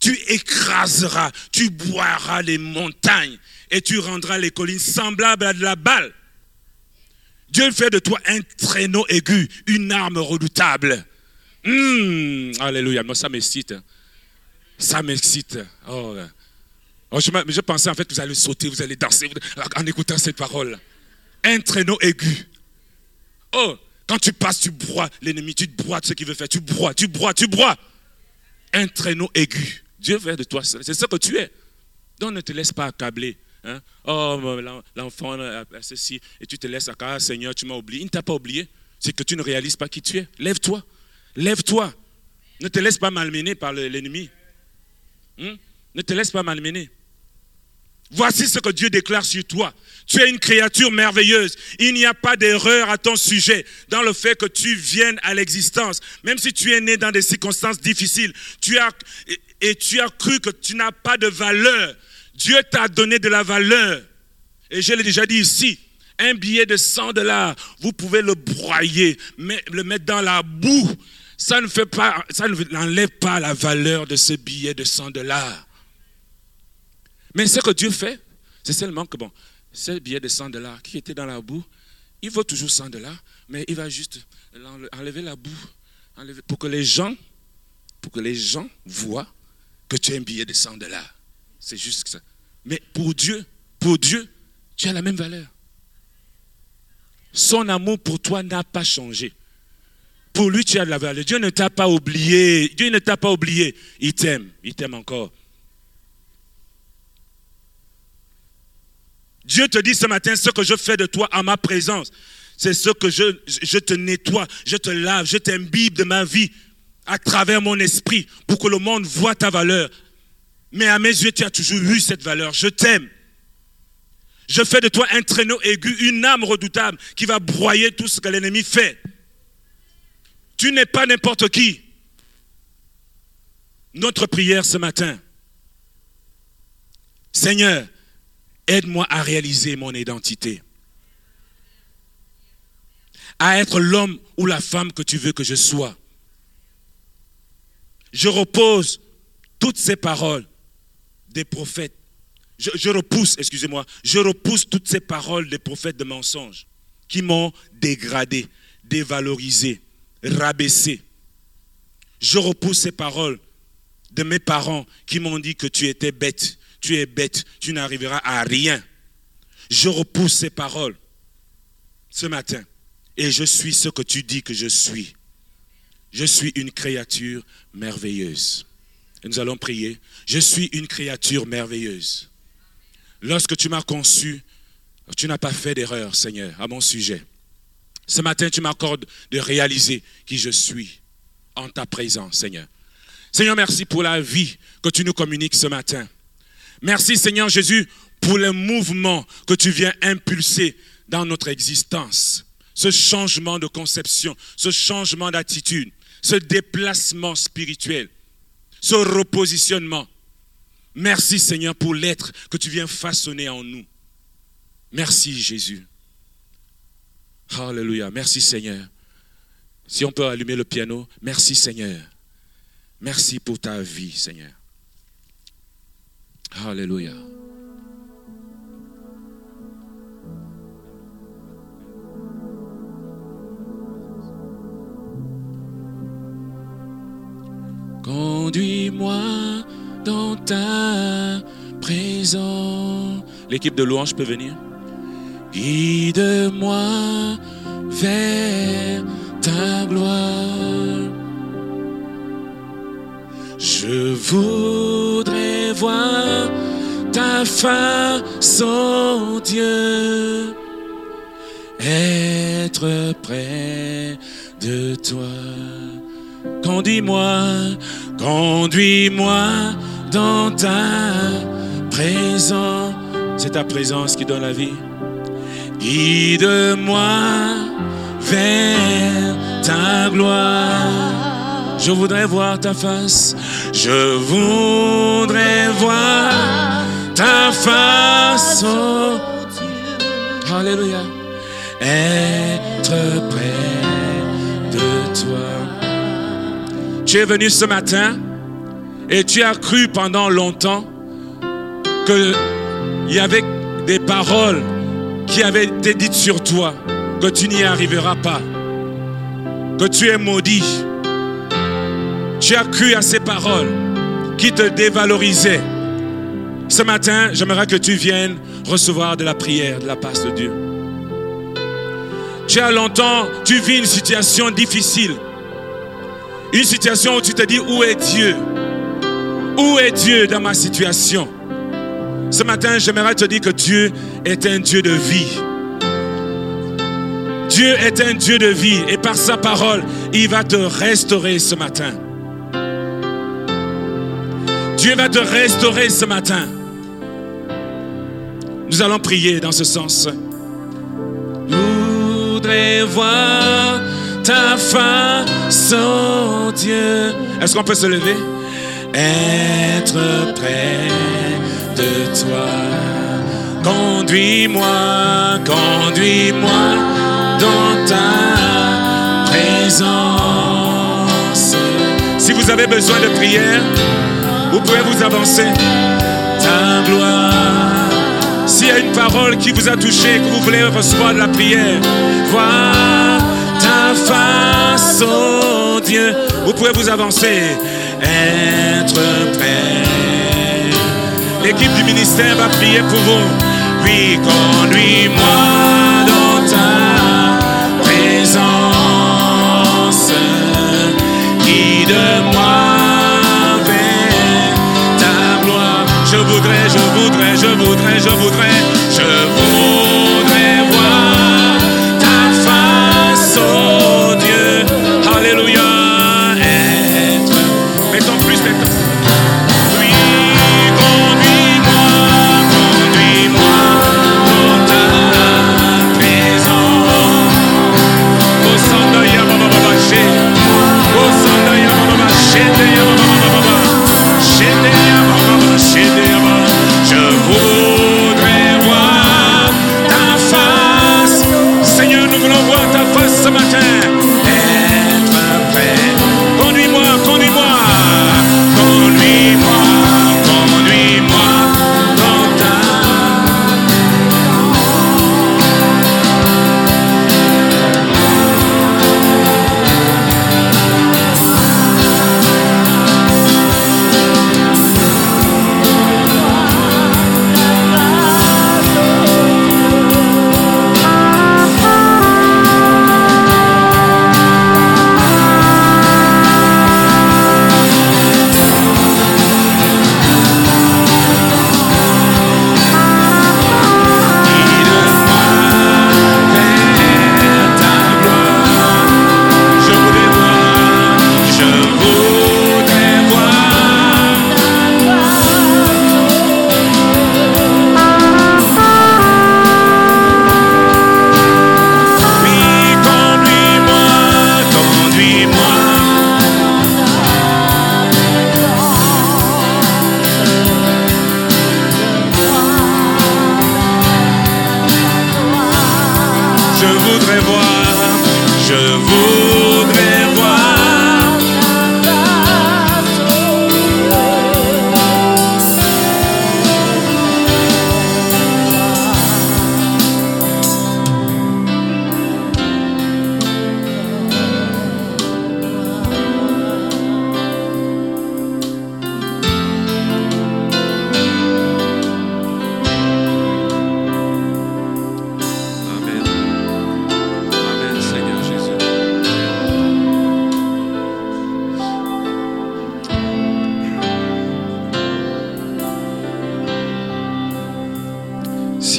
Tu écraseras, tu boiras les montagnes et tu rendras les collines semblables à de la balle. Dieu fait de toi un traîneau aigu, une arme redoutable. Hmm, alléluia, moi ça m'excite. Ça m'excite. Oh. Oh je, pensais en fait que vous allez sauter, vous allez danser en écoutant cette parole. Un traîneau aigu. Oh, quand tu passes, tu broies l'ennemi, tu te broies de ce qu'il veut faire. Tu broies, tu broies, tu broies. Un traîneau aigu. Dieu veut de toi. C'est ce que tu es. Donc ne te laisse pas accabler. Hein. Oh, l'enfant a ceci. Et tu te laisses accabler. Ah, Seigneur, tu m'as oublié. Il ne t'a pas oublié. C'est que tu ne réalises pas qui tu es. Lève-toi. Lève-toi. Ne te laisse pas malmener par l'ennemi. Hein? Ne te laisse pas malmener. Voici ce que Dieu déclare sur toi. Tu es une créature merveilleuse. Il n'y a pas d'erreur à ton sujet dans le fait que tu viennes à l'existence. Même si tu es né dans des circonstances difficiles, tu as, et tu as cru que tu n'as pas de valeur. Dieu t'a donné de la valeur. Et je l'ai déjà dit ici, un billet de 100 dollars, vous pouvez le broyer, le mettre dans la boue. Ça ne fait pas, ça n'enlève pas la valeur de ce billet de 100 dollars. Mais ce que Dieu fait, c'est seulement que, bon, ce billet de 100 dollars qui était dans la boue, il vaut toujours 100 dollars, mais il va juste enlever la boue, pour que les gens, pour que les gens voient que tu as un billet de 100 dollars. C'est juste ça. Mais pour Dieu, pour Dieu, tu as la même valeur. Son amour pour toi n'a pas changé. Pour lui, tu as de la valeur. Dieu ne t'a pas oublié. Dieu ne t'a pas oublié. Il t'aime. Il t'aime encore. Dieu te dit ce matin, ce que je fais de toi à ma présence, c'est ce que je, je te nettoie, je te lave, je t'imbibe de ma vie à travers mon esprit pour que le monde voit ta valeur. Mais à mes yeux, tu as toujours eu cette valeur. Je t'aime. Je fais de toi un traîneau aigu, une âme redoutable qui va broyer tout ce que l'ennemi fait. Tu n'es pas n'importe qui. Notre prière ce matin. Seigneur, Aide-moi à réaliser mon identité. À être l'homme ou la femme que tu veux que je sois. Je repose toutes ces paroles des prophètes. Je, repousse, excusez-moi, je repousse toutes ces paroles des prophètes de mensonges qui m'ont dégradé, dévalorisé, rabaissé. Je repousse ces paroles de mes parents qui m'ont dit que tu étais bête, tu es bête, tu n'arriveras à rien. Je repousse ces paroles ce matin et je suis ce que tu dis que je suis. Je suis une créature merveilleuse. Nous allons prier. Je suis une créature merveilleuse. Lorsque tu m'as conçu, tu n'as pas fait d'erreur, Seigneur, à mon sujet. Ce matin, tu m'accordes de réaliser qui je suis en ta présence, Seigneur. Seigneur, merci pour la vie que tu nous communiques ce matin. Merci, Seigneur Jésus, pour le mouvement que tu viens impulser dans notre existence. Ce changement de conception, ce changement d'attitude, ce déplacement spirituel, ce repositionnement. Merci, Seigneur, pour l'être que tu viens façonner en nous. Merci, Jésus. Alléluia. Merci Seigneur. Si on peut allumer le piano, merci Seigneur. Merci pour ta vie, Seigneur. Alléluia. Conduis-moi dans ta présence. L'équipe de louange peut venir. Guide-moi vers ta gloire. Je voudrais voir ta face, oh Dieu, être près de toi. Conduis-moi, conduis-moi dans ta présence. C'est ta présence qui donne la vie. Guide-moi vers ta gloire. Je voudrais voir ta face. Je voudrais voir ta face. Oh Alléluia. Être près de toi. Tu es venu ce matin et tu as cru pendant longtemps qu'il y avait des paroles qui avait été dite sur toi, que tu n'y arriveras pas, que tu es maudit. Tu as cru à ces paroles qui te dévalorisaient. Ce matin, j'aimerais que tu viennes recevoir de la prière de la part de Dieu. Tu as longtemps, tu vis une situation difficile. Une situation où tu te dis, où est Dieu? Où est Dieu dans ma situation? Ce matin, j'aimerais te dire que Dieu est un Dieu de vie. Dieu est un Dieu de vie et par sa parole, il va te restaurer ce matin. Dieu va te restaurer ce matin. Nous allons prier dans ce sens. Je voudrais voir ta face, oh Dieu. Est-ce qu'on peut se lever? Être prêt de toi. Conduis-moi, conduis-moi dans ta présence. Si vous avez besoin de prière, vous pouvez vous avancer. Ta gloire. S'il y a une parole qui vous a touché, que vous voulez recevoir de la prière, voir ta face, oh Dieu, vous pouvez vous avancer. Être prêt L'équipe du ministère va prier pour vous. Oui, conduis-moi dans ta présence. Guide-moi voudrais, je voudrais, je voudrais, je voudrais, je voudrais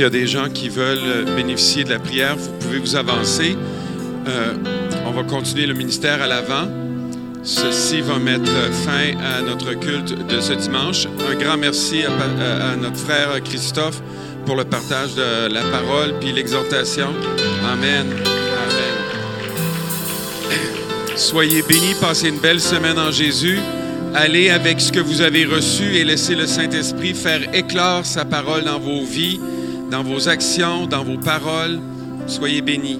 a des gens qui veulent bénéficier de la prière, vous pouvez vous avancer. Euh, on va continuer le ministère à l'avant. Ceci va mettre fin à notre culte de ce dimanche. Un grand merci à, à notre frère Christophe pour le partage de la parole puis l'exhortation. Amen. Amen. Soyez bénis, passez une belle semaine en Jésus. Allez avec ce que vous avez reçu et laissez le Saint-Esprit faire éclore sa parole dans vos vies, dans vos actions, dans vos paroles. Soyez bénis.